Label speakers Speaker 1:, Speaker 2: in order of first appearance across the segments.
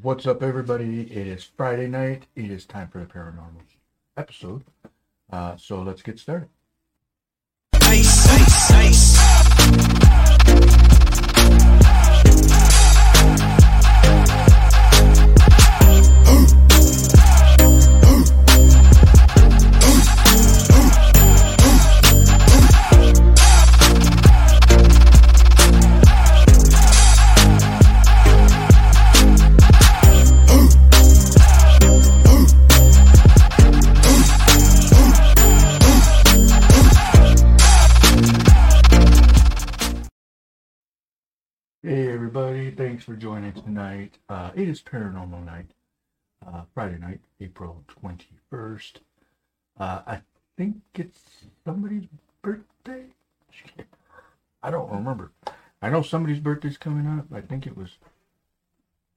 Speaker 1: What's up, everybody? It is Friday night. It is time for the paranormal episode. Uh, so let's get started.
Speaker 2: Ice, ice, ice.
Speaker 1: Thanks for joining tonight. Uh, it is paranormal night, uh, Friday night, April 21st. Uh, I think it's somebody's birthday. I don't remember. I know somebody's birthday's coming up. I think it was.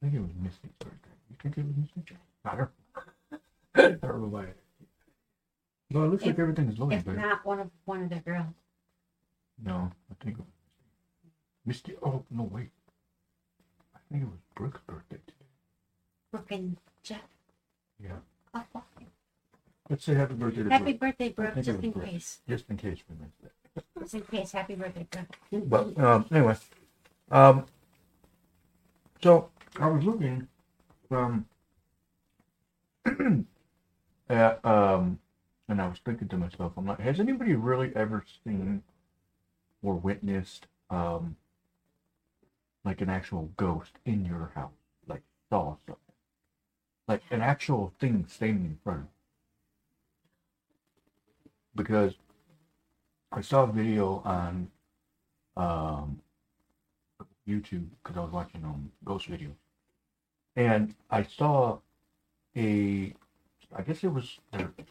Speaker 1: I think it was Misty's birthday. You think it was Misty? I don't. I don't know why. No, it looks like
Speaker 3: If-
Speaker 1: everything is looking
Speaker 3: If
Speaker 1: better.
Speaker 3: not one of one of the girls.
Speaker 1: No, I think it was Misty. Misty. Oh no, wait. Think it was Brooke's birthday today.
Speaker 3: Brooke and Jeff.
Speaker 1: Yeah. Let's say happy birthday to
Speaker 3: Happy
Speaker 1: Brooke,
Speaker 3: birthday,
Speaker 1: I
Speaker 3: Brooke,
Speaker 1: think it
Speaker 3: just
Speaker 1: was
Speaker 3: in
Speaker 1: Brooke.
Speaker 3: case.
Speaker 1: just in case we missed that.
Speaker 3: Just in case. Happy birthday, Brooke.
Speaker 1: But um, anyway, um, so I was looking um at um, and I was thinking to myself, I'm like, has anybody really ever seen or witnessed um like an actual ghost in your house, like saw something, like an actual thing standing in front of you? Because I saw a video on um, YouTube because I was watching um, ghost videos, and I saw a, I guess it was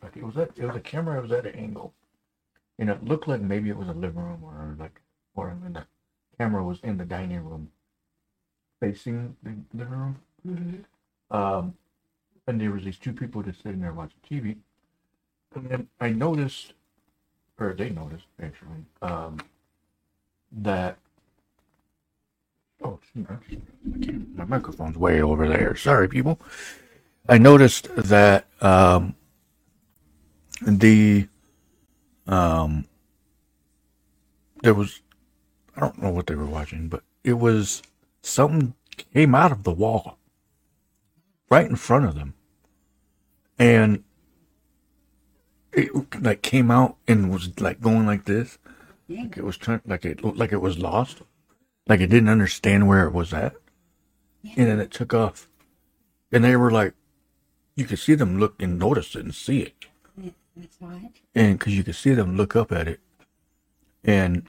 Speaker 1: like it was at it was a camera. It was at an angle, and it looked like maybe it was a living room or like or I the camera was in the dining room, facing the living room. Um, and there was these two people just sitting there watching TV, and then I noticed, or they noticed actually, um, that. Oh, shoot, I can't- my microphone's way over there. Sorry, people. I noticed that um, the um, there was I don't know what they were watching, but it was something came out of the wall right in front of them, and it like came out and was like going like this. Like it was trying, like it looked like it was lost, like it didn't understand where it was at, and then it took off, and they were like, you could see them look and notice it and see it,
Speaker 3: That's right.
Speaker 1: and because you could see them look up at it, and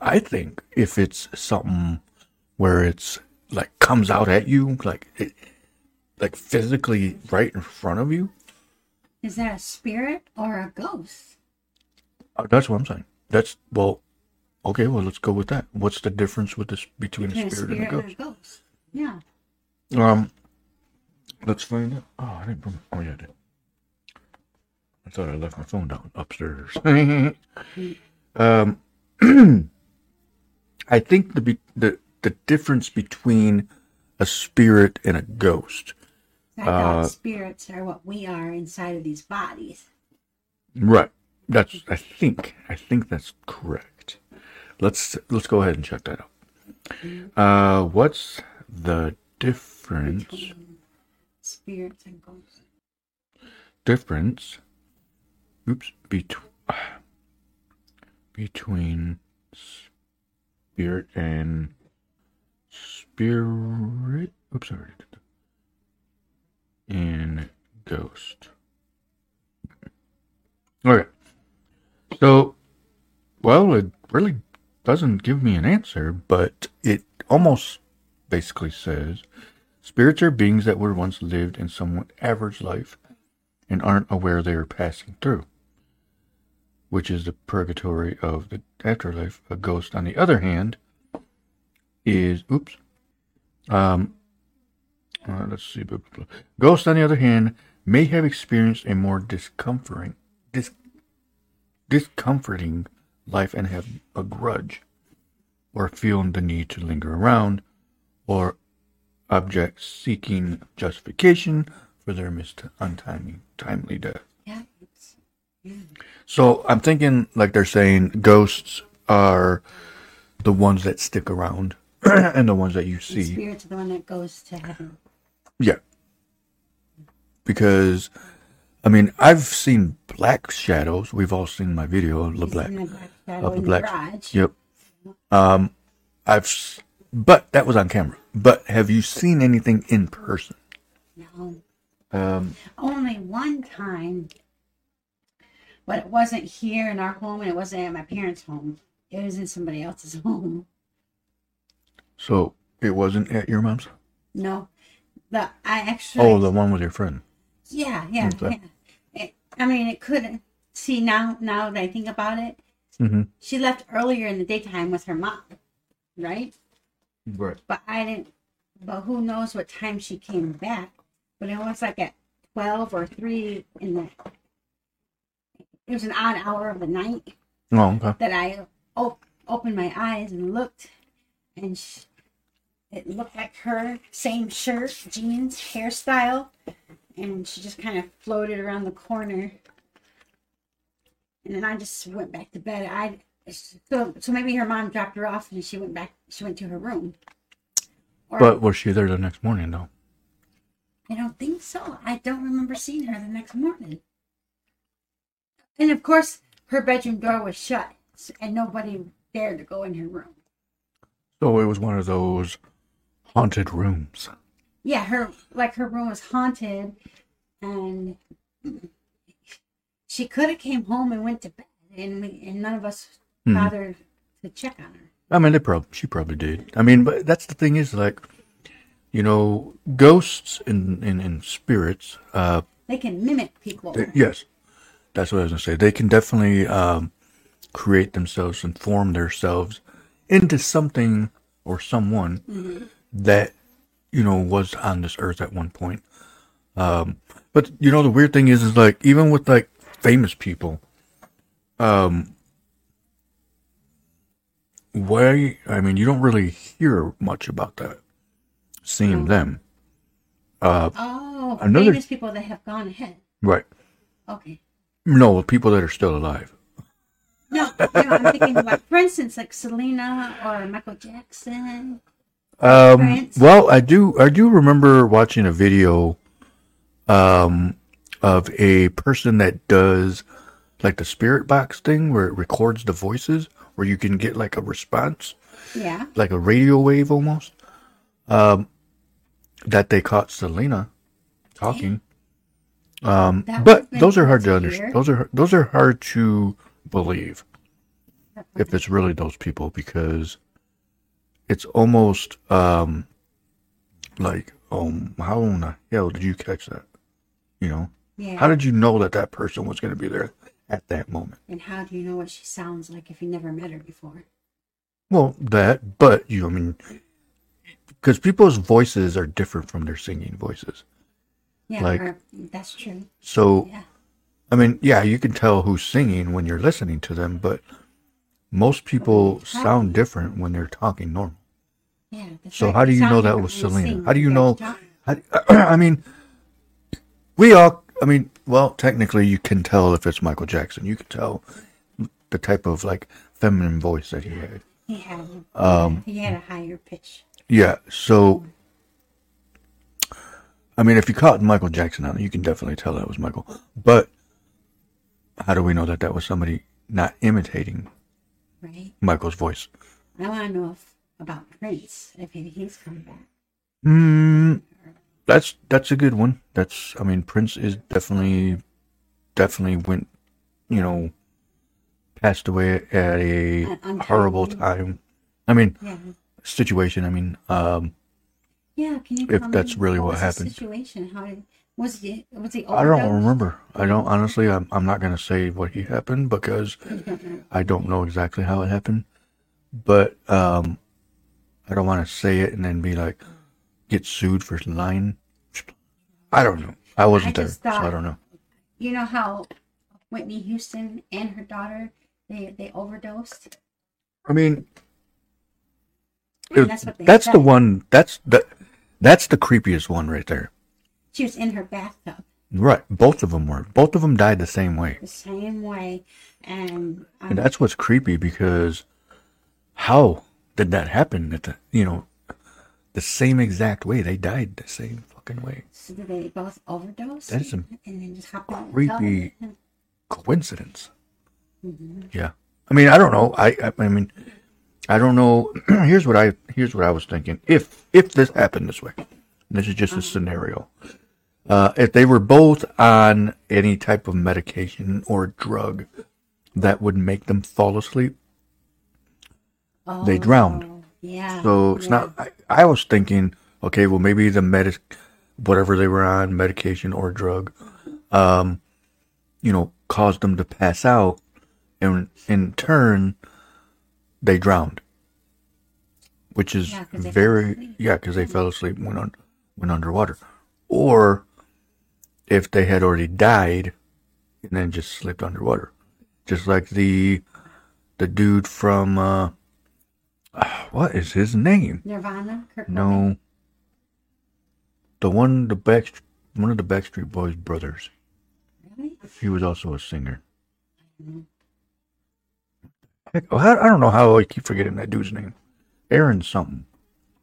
Speaker 1: I think if it's something where it's like comes out at you, like it, like physically right in front of you,
Speaker 3: Is that a spirit or a ghost?
Speaker 1: uh, that's what I'm saying. That's well, okay. Well, let's go with that. What's the difference with this between,
Speaker 3: Between
Speaker 1: a spirit, and a ghost?
Speaker 3: ghost. Yeah.
Speaker 1: Um, let's find out. Oh, I didn't bring. Oh, yeah, I did. I thought I left my phone down upstairs. um, I think the the the difference between a spirit and a ghost. Uh,
Speaker 3: spirits are what we are inside of these bodies.
Speaker 1: Right. That's. I think. I think that's correct. Let's let's go ahead and check that out. Uh, what's the difference?
Speaker 3: Between spirits and ghosts.
Speaker 1: difference oops between between spirit and spirit oops sorry. And ghost. Okay. So well it really doesn't give me an answer but it almost basically says Spirits are beings that were once lived in somewhat average life and aren't aware they are passing through, which is the purgatory of the afterlife. A ghost, on the other hand, is oops. Um, uh, let's see. blah, blah, blah. Ghost, on the other hand, may have experienced a more discomforting, dis, discomforting life and have a grudge, or feel the need to linger around, or objects seeking justification for their missed untimely timely death.
Speaker 3: Yeah. It's,
Speaker 1: So I'm thinking like they're saying ghosts are the ones that stick around and the ones that you
Speaker 3: the
Speaker 1: see.
Speaker 3: spirit's the one that goes to heaven.
Speaker 1: Yeah. Because I mean I've seen black shadows. We've all seen my video of the black
Speaker 3: the black
Speaker 1: of the black. Yep. Um I've but that was on camera. But have you seen anything in person?
Speaker 3: No.
Speaker 1: Um
Speaker 3: Only one time. But it wasn't here in our home and it wasn't at my parents' home. It was in somebody else's home.
Speaker 1: So it wasn't at your mom's?
Speaker 3: No. The I actually
Speaker 1: Oh, the one with your friend.
Speaker 3: Yeah, yeah, yeah. It, I mean, it couldn't See now, now that I think about it,
Speaker 1: Mm-hmm.
Speaker 3: she left earlier in the daytime with her mom, right?
Speaker 1: Right.
Speaker 3: But I didn't. But who knows what time she came back? But it was like at twelve or three in the. It was an odd hour of the night
Speaker 1: Oh, okay.
Speaker 3: that I op- opened my eyes and looked, and sh it looked like her, same shirt, jeans, hairstyle, and she just kind of floated around the corner. And then I just went back to bed. I so so maybe her mom dropped her off and she went back. She went to her room. Or
Speaker 1: But was she there the next morning though?
Speaker 3: I don't think so. I don't remember seeing her the next morning. And of course, her bedroom door was shut, and nobody dared to go in her room.
Speaker 1: So it was one of those haunted rooms.
Speaker 3: Yeah, her like her room was haunted, and she could have came home and went to bed, and we, and none of us
Speaker 1: Mhm.
Speaker 3: bothered to check on her.
Speaker 1: I mean, they probably she probably did. I mean, but that's the thing is like, you know, ghosts and and, and spirits. Uh,
Speaker 3: They can mimic people.
Speaker 1: they- yes, that's what I was gonna say. They can definitely um, create themselves and form themselves into something or someone that you know was on this earth at one point. Um, but you know, the weird thing is, is like even with like famous people, um, why? I mean, you don't really hear much about that, seeing
Speaker 3: No.
Speaker 1: them. Uh,
Speaker 3: Oh,
Speaker 1: Another-
Speaker 3: famous people that have gone ahead.
Speaker 1: right?
Speaker 3: Okay.
Speaker 1: No, people that are still alive.
Speaker 3: No, no, I'm thinking like, for instance, like Selena or Michael Jackson.
Speaker 1: Um, well, I do. I do remember watching a video, um, of a person that does like the spirit box thing where it records the voices, where you can get like a response,
Speaker 3: Yeah.
Speaker 1: like a radio wave almost. Um, that they caught Selena talking. Um,
Speaker 3: That
Speaker 1: but those are hard
Speaker 3: to
Speaker 1: to understand. Those are those are hard to believe if it's really those people because it's almost um like um how in the hell did you catch that you know
Speaker 3: Yeah.
Speaker 1: how did you know that that person was going to be there at that moment
Speaker 3: and how do you know what she sounds like if you never met her before?
Speaker 1: well that but you i mean because people's voices are different from their singing voices
Speaker 3: Yeah,
Speaker 1: Like-
Speaker 3: or, that's true.
Speaker 1: so
Speaker 3: Yeah.
Speaker 1: i mean yeah you can tell who's singing when you're listening to them but most people sound different when they're talking normal
Speaker 3: Yeah.
Speaker 1: So how do you know that was Selena? How do you know-. I, I mean, we all. I mean, well, technically, you can tell if it's Michael Jackson. You can tell the type of like feminine voice that he had.
Speaker 3: He had,
Speaker 1: Um,
Speaker 3: he had a higher pitch.
Speaker 1: Yeah. So, I mean, if you caught Michael Jackson on it, you can definitely tell that was Michael. But how do we know that that was somebody not imitating
Speaker 3: Right.
Speaker 1: Michael's voice?
Speaker 3: I want to know if, about Prince, if he, he's coming back.
Speaker 1: Hmm. That's that's a good one. That's I mean Prince is definitely definitely went you know passed away at a horrible time. I mean
Speaker 3: Yeah.
Speaker 1: situation. I mean um
Speaker 3: Yeah. Can you
Speaker 1: If that's really what
Speaker 3: the
Speaker 1: happened.
Speaker 3: situation? How did was he was he?
Speaker 1: I don't remember. I don't honestly. I'm I'm not gonna say what he happened because
Speaker 3: You don't know.
Speaker 1: I don't know exactly how it happened. But um I don't want to say it and then be like get sued for lying. I don't know. I wasn't
Speaker 3: I
Speaker 1: there,
Speaker 3: just
Speaker 1: so I don't know.
Speaker 3: You know how Whitney Houston and her daughter they they overdosed.
Speaker 1: I mean, It-
Speaker 3: that's what they
Speaker 1: that's the one. That's the That's the creepiest one right there.
Speaker 3: She was in her bathtub
Speaker 1: Right. Both of them were. Both of them died the same way.
Speaker 3: the same way, and um,
Speaker 1: And that's what's creepy because how did that happen? At the you know, the same exact way they died the same fucking way.
Speaker 3: so did they both overdose?
Speaker 1: That is some
Speaker 3: and then just hop in the
Speaker 1: creepy coincidence. Yeah. I mean, I don't know. I I, I mean, I don't know. here's what I here's what I was thinking. If if this happened this way, this is just a scenario. Uh, if they were both on any type of medication or drug that would make them fall asleep, they drowned.
Speaker 3: Oh, Yeah.
Speaker 1: So it's not. I, I was thinking, okay, well maybe the medic, whatever they were on, medication or drug, um, you know, caused them to pass out, and in turn, they drowned. Which is
Speaker 3: Yeah, 'cause they fell
Speaker 1: very yeah, because they fell asleep and went on went underwater, or if they had already died and then just slipped underwater, just like the the dude from uh, what is his name?
Speaker 3: Nirvana. Cobain?
Speaker 1: No. The one, the back, one of the Backstreet Boys brothers.
Speaker 3: Really?
Speaker 1: He was also a singer. Oh, I I don't know how I keep forgetting that dude's name. Aaron something.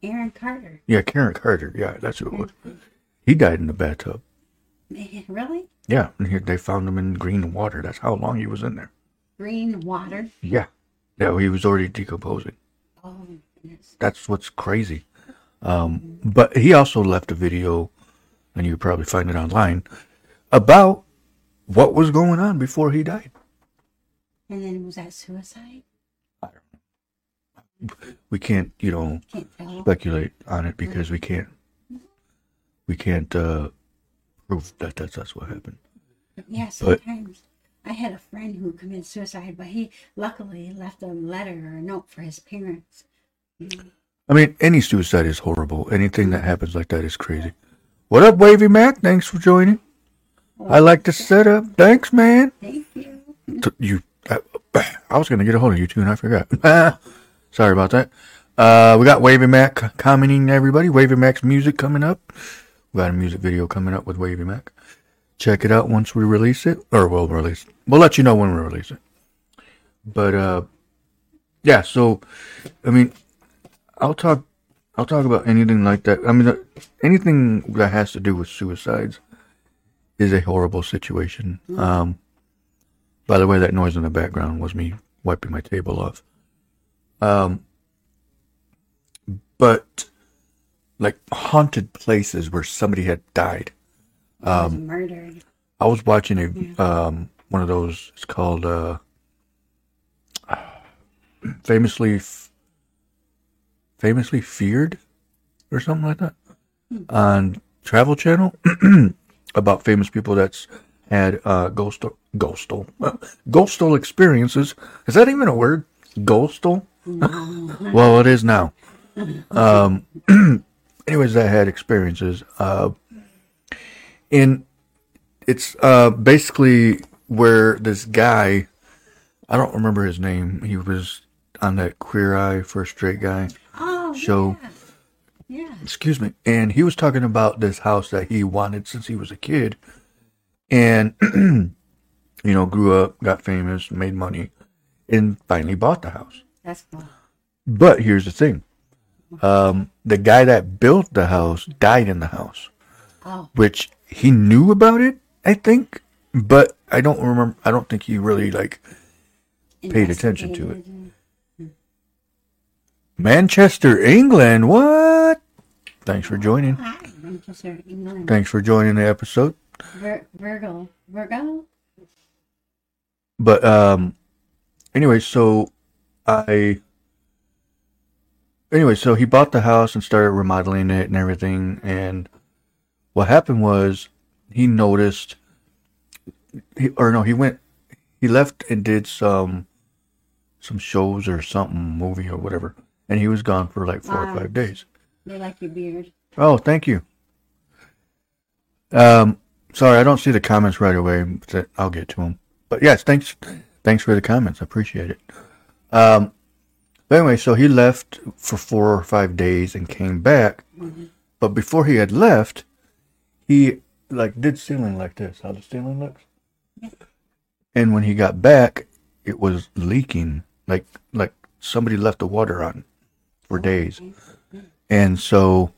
Speaker 3: Aaron Carter.
Speaker 1: Yeah, Karen Carter. Yeah, that's who it was. He died in the bathtub.
Speaker 3: Really?
Speaker 1: Yeah, and he, they found him in green water. That's how long he was in there.
Speaker 3: Green water.
Speaker 1: Yeah. Yeah, he was already decomposing.
Speaker 3: Oh goodness.
Speaker 1: That's what's crazy. Um, but he also left a video, and you probably find it online, about what was going on before he died.
Speaker 3: And then was that suicide?
Speaker 1: We can't, you know,
Speaker 3: Can't
Speaker 1: speculate on it because we can't, we can't uh, prove that that's, that's what happened.
Speaker 3: Yeah,
Speaker 1: But-
Speaker 3: sometimes. I had a friend who committed suicide, but he luckily left a letter or a note for his parents.
Speaker 1: I mean, any suicide is horrible. Anything that happens like that is crazy. What up, Wavy Mac? Thanks for joining. I like the setup. Thanks, man.
Speaker 3: Thank you.
Speaker 1: You I, was gonna get a hold of you too and I forgot. Sorry about that. Uh, we got Wavy Mac commenting everybody. Wavy Mac's music coming up. We got a music video coming up with Wavy Mac. Check it out once we release it, or we'll release. We'll let you know when we release it. But uh, yeah. So, I mean, I'll talk. I'll talk about anything like that. I mean, anything that has to do with suicides is a horrible situation. Um, by the way, that noise in the background was me wiping my table off. Um, but like haunted places where somebody had died.
Speaker 3: Um, murdered.
Speaker 1: I was watching a um one of those. It's called uh, famously F- famously feared or something like that on Travel Channel about famous people that's had uh ghostal ghostal ghostal experiences. Is that even a word? Ghostal? well, it is now. Um, anyways, I had experiences. Uh, and it's uh basically where this guy I don't remember his name. He was on that Queer Eye for a Straight Guy
Speaker 3: Oh,
Speaker 1: show.
Speaker 3: yeah. yeah.
Speaker 1: Excuse me. And he was talking about this house that he wanted since he was a kid. And you know, grew up, got famous, made money, and finally bought the house.
Speaker 3: That's cool.
Speaker 1: But here's the thing. Um, the guy that built the house died in the house.
Speaker 3: Oh,
Speaker 1: which he knew about it, I think, but I don't remember. I don't think he really like Paid attention to it. Manchester, England. What? Thanks for joining.
Speaker 3: Hi, Manchester, England.
Speaker 1: Thanks for joining the episode.
Speaker 3: Vir- Virgo. Virgo?
Speaker 1: But um, anyway, so I. Anyway, so he bought the house and started remodeling it and everything. And what happened was he noticed, he, or no, he went, he left and did some, some shows or something, movie or whatever. And he was gone for like four
Speaker 3: Wow.
Speaker 1: or five days.
Speaker 3: They like your beard.
Speaker 1: Oh, thank you. Um, sorry, I don't see the comments right away. but I'll get to them. But yes, thanks, thanks for the comments. I appreciate it. Um, but anyway, so he left for four or five days and came back, but before he had left, he like did ceiling like this. How the ceiling looks. And when he got back, it was leaking like like somebody left the water on for days. And so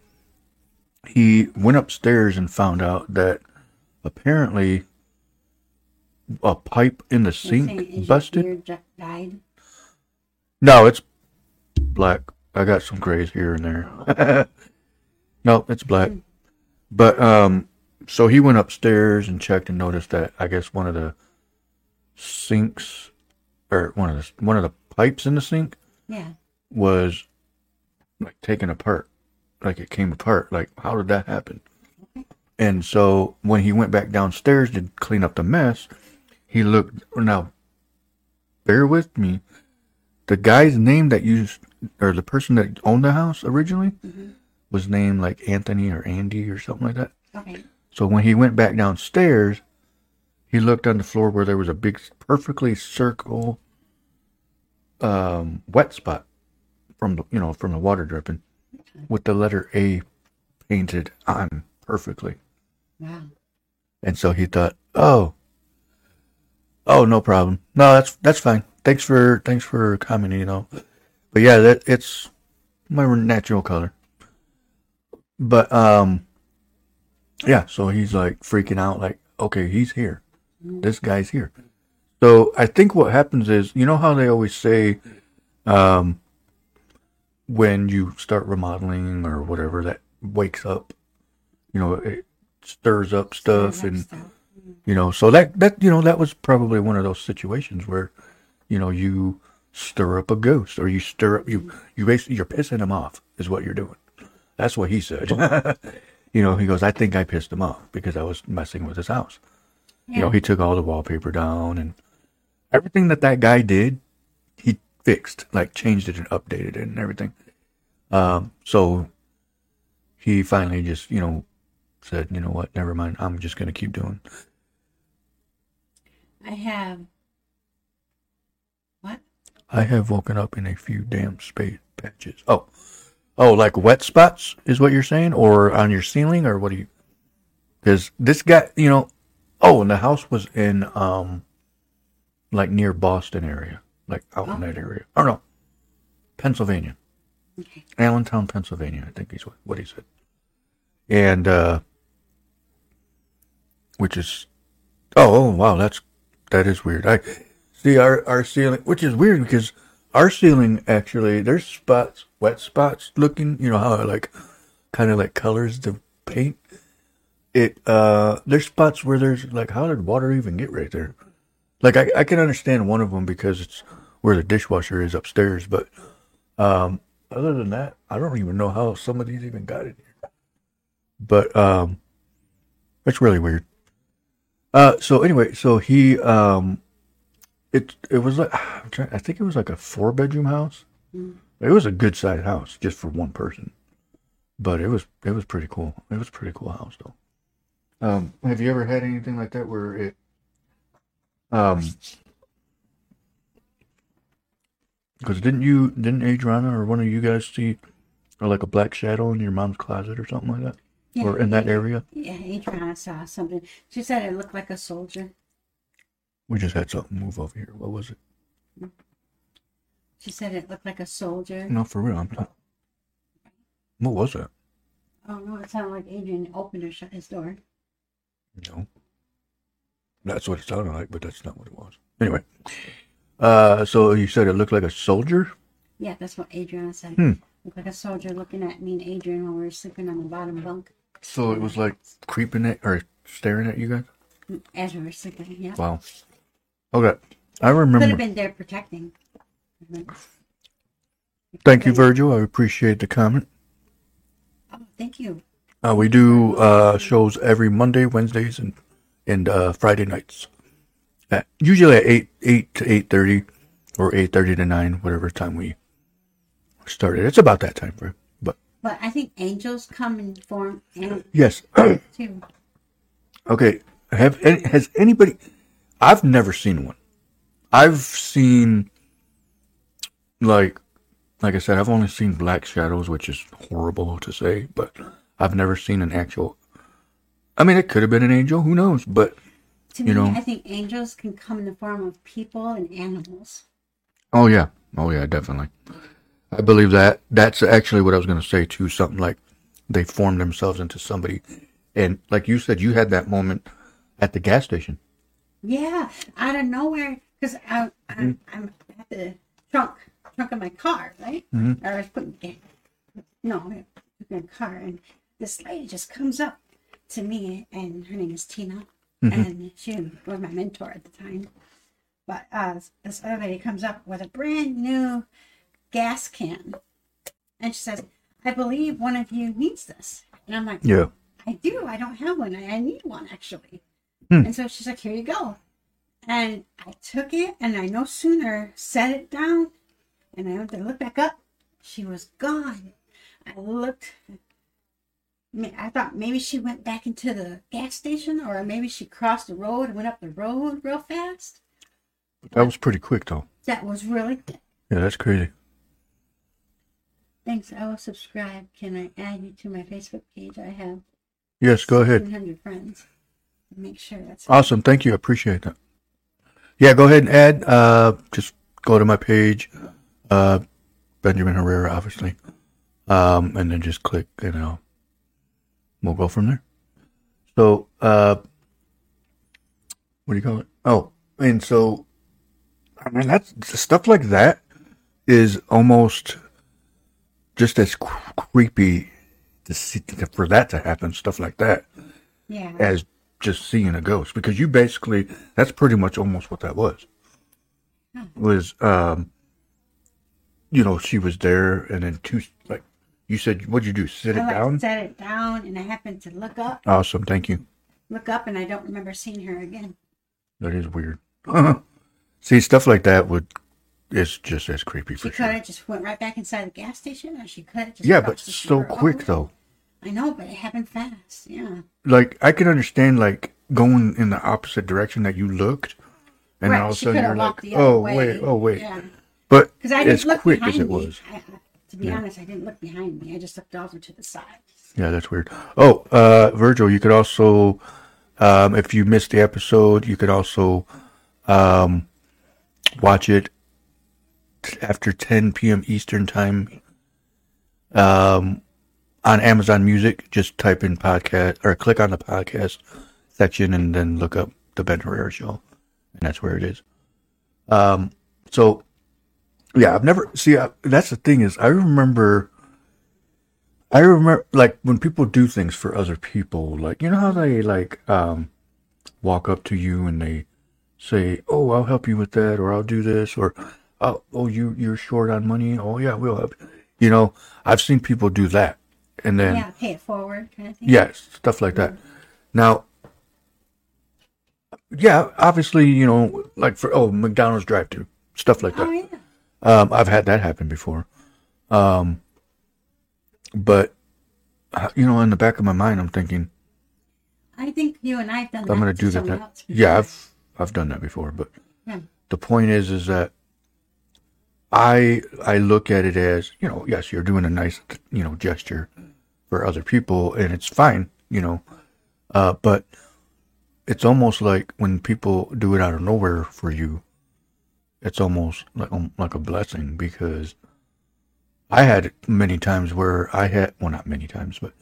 Speaker 1: he went upstairs and found out that apparently a pipe in the sink busted.
Speaker 3: beard ju- died?
Speaker 1: No, it's black. I got some grays here and there. no, it's black. But um so he went upstairs and checked and noticed that I guess one of the sinks or one of the one of the pipes in the sink
Speaker 3: Yeah.
Speaker 1: was like taken apart. Like it came apart. Like how did that happen? And so when he went back downstairs to clean up the mess, he looked now bear with me. The guy's name that used or the person that owned the house originally was named like Anthony or Andy or something like that.
Speaker 3: Okay.
Speaker 1: So when he went back downstairs, he looked on the floor where there was a big, perfectly circle, um, wet spot from the you know from the water dripping, with the letter A painted on perfectly.
Speaker 3: Wow.
Speaker 1: And so he thought, oh, oh, no problem. No, that's that's fine. Thanks for thanks for commenting. You know, but yeah, that it's my natural color. But um, yeah. So he's like freaking out, like, okay, he's here. This guy's here. So I think what happens is, you know how they always say, um, when you start remodeling or whatever, that wakes up, you know, it stirs up stuff and
Speaker 3: Stuff.
Speaker 1: You know so that that you know that was probably one of those situations where you know you stir up a ghost or you stir up you you basically you're pissing him off is what you're doing. That's what he said. You know he goes i think i pissed him off because i was messing with his house. You know he took all the wallpaper down and everything that that guy did he fixed like changed it and updated it and everything. Um so he finally just you know said you know what? Never mind. I'm just gonna keep doing
Speaker 3: I have. What?
Speaker 1: I have woken up in a few damn spade patches. Oh, oh, like wet spots is what you're saying, or on your ceiling, or what do you? Because this guy, you know, oh, and the house was in um, like near Boston area, like out in that area. Oh no, Pennsylvania,
Speaker 3: Okay.
Speaker 1: Allentown, Pennsylvania. I think is what what he said, and uh, which is, oh, oh wow, that's that is weird. I see our our ceiling, which is weird because our ceiling actually there's spots, wet spots looking. You know how it like kind of like colors the paint. It uh, there's spots where there's like, how did water even get right there? Like I I can understand one of them because it's where the dishwasher is upstairs, but um, other than that, I don't even know how some of these even got in here. But um, it's really weird. Uh, so anyway, so he um, it it was like trying, I think it was like a four bedroom house. It was a good sized house just for one person, but it was it was pretty cool. It was pretty cool house though. Um, have you ever had anything like that where it um because didn't you didn't Adriana or one of you guys see or like a black shadow in your mom's closet or something like that or in that area?
Speaker 3: Yeah, Adriana saw something. She said it looked like a soldier.
Speaker 1: We just had something move over here. What was it?
Speaker 3: She said it looked like a soldier.
Speaker 1: No, for real. I'm not. What was that?
Speaker 3: Oh no, it sounded like Adrian opened or shut his door.
Speaker 1: No. That's what it sounded like, but that's not what it was. Anyway, uh, so you said it looked like a soldier.
Speaker 3: Yeah, that's what Adriana said.
Speaker 1: Hmm.
Speaker 3: Looked like a soldier looking at me and Adrian while we were sleeping on the bottom bunk
Speaker 1: So it was like creeping at or staring at you guys.
Speaker 3: as we were sleeping. Yeah,
Speaker 1: Wow. Okay, I remember.
Speaker 3: could have been there protecting.
Speaker 1: Thank you, Virgil. I appreciate the comment.
Speaker 3: Oh, thank you.
Speaker 1: Uh, we do uh, shows every Monday, Wednesdays, and and uh, Friday nights. At, usually at eight eight to eight thirty, or eight thirty to nine, whatever time we started. It's about that time frame. But
Speaker 3: I think angels come in form and
Speaker 1: yes,
Speaker 3: too.
Speaker 1: okay. Have has anybody? I've never seen one. I've seen like like I said, I've only seen black shadows, which is horrible to say, but I've never seen an actual. I mean, it could have been an angel. Who knows? But
Speaker 3: To
Speaker 1: You
Speaker 3: me,
Speaker 1: know-
Speaker 3: I think angels can come in the form of people and animals.
Speaker 1: oh yeah, oh yeah, definitely. I believe that. That's actually what I was going to say too. Something like they form themselves into somebody, and like you said, you had that moment at the gas station.
Speaker 3: Yeah, out of nowhere, because I'm, I'm, I'm at the trunk trunk of my car, right?
Speaker 1: Mhm.
Speaker 3: Or I was putting gas. No, in the car, and this lady just comes up to me, and her name is Tina, and she was my mentor at the time. But uh, this other lady comes up with a brand new gas can, and she says, "I believe one of you needs this," and I'm like,
Speaker 1: Yeah.
Speaker 3: I do. I don't have one. I, I need one actually.
Speaker 1: Hmm.
Speaker 3: And so she's like, here you go. And I took it and I no sooner set it down and I went to look back up. She was gone. I looked. I thought maybe she went back into the gas station or maybe she crossed the road and went up the road real fast.
Speaker 1: That was pretty quick though.
Speaker 3: That was really
Speaker 1: Yeah, that's crazy.
Speaker 3: Thanks. I will subscribe. Can I add you to my Facebook page? I have
Speaker 1: Yes, go ahead.
Speaker 3: 100 friends. Make sure that's
Speaker 1: Awesome. Thank you. I appreciate that. Yeah, go ahead and add. Uh, just go to my page, uh, Benjamin Herrera, obviously, um, and then just click, and I'll, we'll go from there. So, uh, what do you call it? Oh, and so, I mean, that's stuff like that is almost just as cr- creepy to see for that to happen. Stuff like that
Speaker 3: yeah.
Speaker 1: as just seeing a ghost because you basically that's pretty much almost what that was was um you know she was there and then two like you said what'd you do sit it
Speaker 3: like
Speaker 1: down
Speaker 3: set it down and I happened to look up,
Speaker 1: awesome thank you
Speaker 3: look up, and I don't remember seeing her again.
Speaker 1: that is weird see stuff like that would is just as creepy
Speaker 3: She
Speaker 1: for
Speaker 3: could have just went right back inside the gas station, or she could have just
Speaker 1: yeah but so quick though
Speaker 3: I know, but it happened fast. Yeah,
Speaker 1: like i can understand like going in the opposite direction that you looked and
Speaker 3: right.
Speaker 1: all of a sudden you're like
Speaker 3: walked the other
Speaker 1: oh
Speaker 3: way.
Speaker 1: wait oh wait
Speaker 3: Yeah,
Speaker 1: but
Speaker 3: because I didn't
Speaker 1: as
Speaker 3: look
Speaker 1: quick
Speaker 3: behind
Speaker 1: as it
Speaker 3: me.
Speaker 1: was
Speaker 3: I, to be honest, I didn't look behind me. I just looked over to the side.
Speaker 1: Yeah, that's weird. Oh, uh, Virgil, you could also, um, if you missed the episode, you could also um, watch it after 10 p.m. Eastern time um, on Amazon Music. Just type in podcast or click on the podcast section and then look up the Ben Herrera Show, and that's where it is. Um, so, yeah, I've never see. I, that's the thing is, I remember. I remember like when people do things for other people, like you know how they like um walk up to you and they say, "Oh, I'll help you with that," or "I'll do this," or "Oh, oh you you're short on money." Oh yeah, we'll help. You know, I've seen people do that, and then
Speaker 3: yeah, pay it forward kind of thing.
Speaker 1: yes, stuff like that. Now, yeah, obviously, you know, like for oh McDonald's drive-through stuff like that.
Speaker 3: Oh yeah.
Speaker 1: Um, I've had that happen before. Um, but uh, you know, in the back of my mind, I'm thinking
Speaker 3: I think you and I've done that.
Speaker 1: I'm going to
Speaker 3: to
Speaker 1: do that. that yeah. I've I've done that before. But
Speaker 3: Yeah.
Speaker 1: the point is, is that I I look at it as you know, yes, you're doing a nice you know gesture for other people, and it's fine, you know. Uh, but it's almost like when people do it out of nowhere for you, it's almost like um, like a blessing because I had many times where I had well not many times but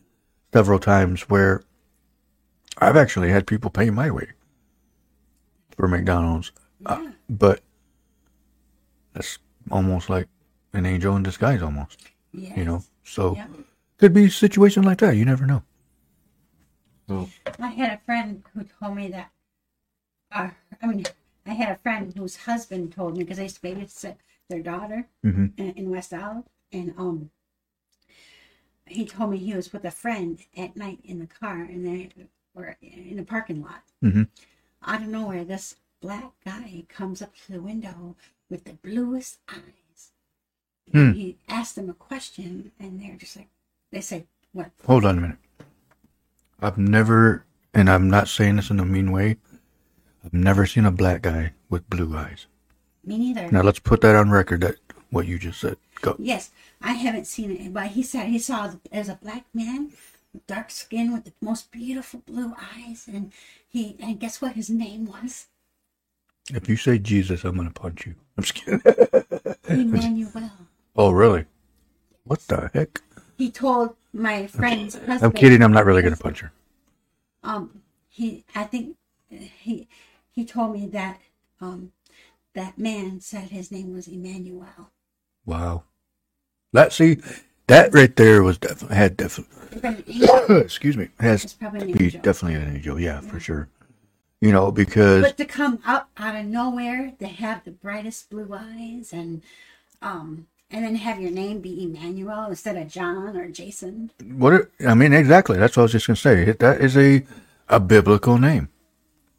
Speaker 1: several times where I've actually had people pay my way for McDonald's, uh, but that's almost like an angel in disguise almost
Speaker 3: Yes.
Speaker 1: you know so
Speaker 3: Yeah.
Speaker 1: could be a situation like that you never know so
Speaker 3: I had a friend who told me that. Uh, I mean, I had a friend whose husband told me because I used to babysit their daughter
Speaker 1: hmm
Speaker 3: in, in West Olive, and um, he told me he was with a friend at night in the car, and they were in a parking lot.
Speaker 1: Mhm.
Speaker 3: Out of nowhere, this black guy comes up to the window with the bluest eyes.
Speaker 1: Hmm.
Speaker 3: He asked them a question, and they're just like, they say, "What?"
Speaker 1: hold on a minute I've never and I'm not saying this in a mean way I've never seen a black guy with blue eyes
Speaker 3: Me neither.
Speaker 1: now let's put that on record that what you just said go
Speaker 3: Yes, I haven't seen it, but he said he saw as a black man dark skin with the most beautiful blue eyes, and he and guess what his name was?
Speaker 1: If you say Jesus, I'm gonna punch you. I'm just kidding.
Speaker 3: Emmanuel.
Speaker 1: oh, really? What the heck?
Speaker 3: He told my friend's husband.
Speaker 1: I'm kidding. I'm not really gonna punch her.
Speaker 3: um he i think he he told me that um that man said his name was emmanuel
Speaker 1: Wow. That see, that right there was definitely had definitely.
Speaker 3: But an angel-
Speaker 1: excuse me. Has
Speaker 3: It's probably an
Speaker 1: to be definitely an angel. Yeah, for sure. You know, because
Speaker 3: but to come up out of nowhere to have the brightest blue eyes and um and then have your name be emmanuel instead of john or jason
Speaker 1: what it, I mean, exactly. That's what I was just gonna say. That is a a biblical name.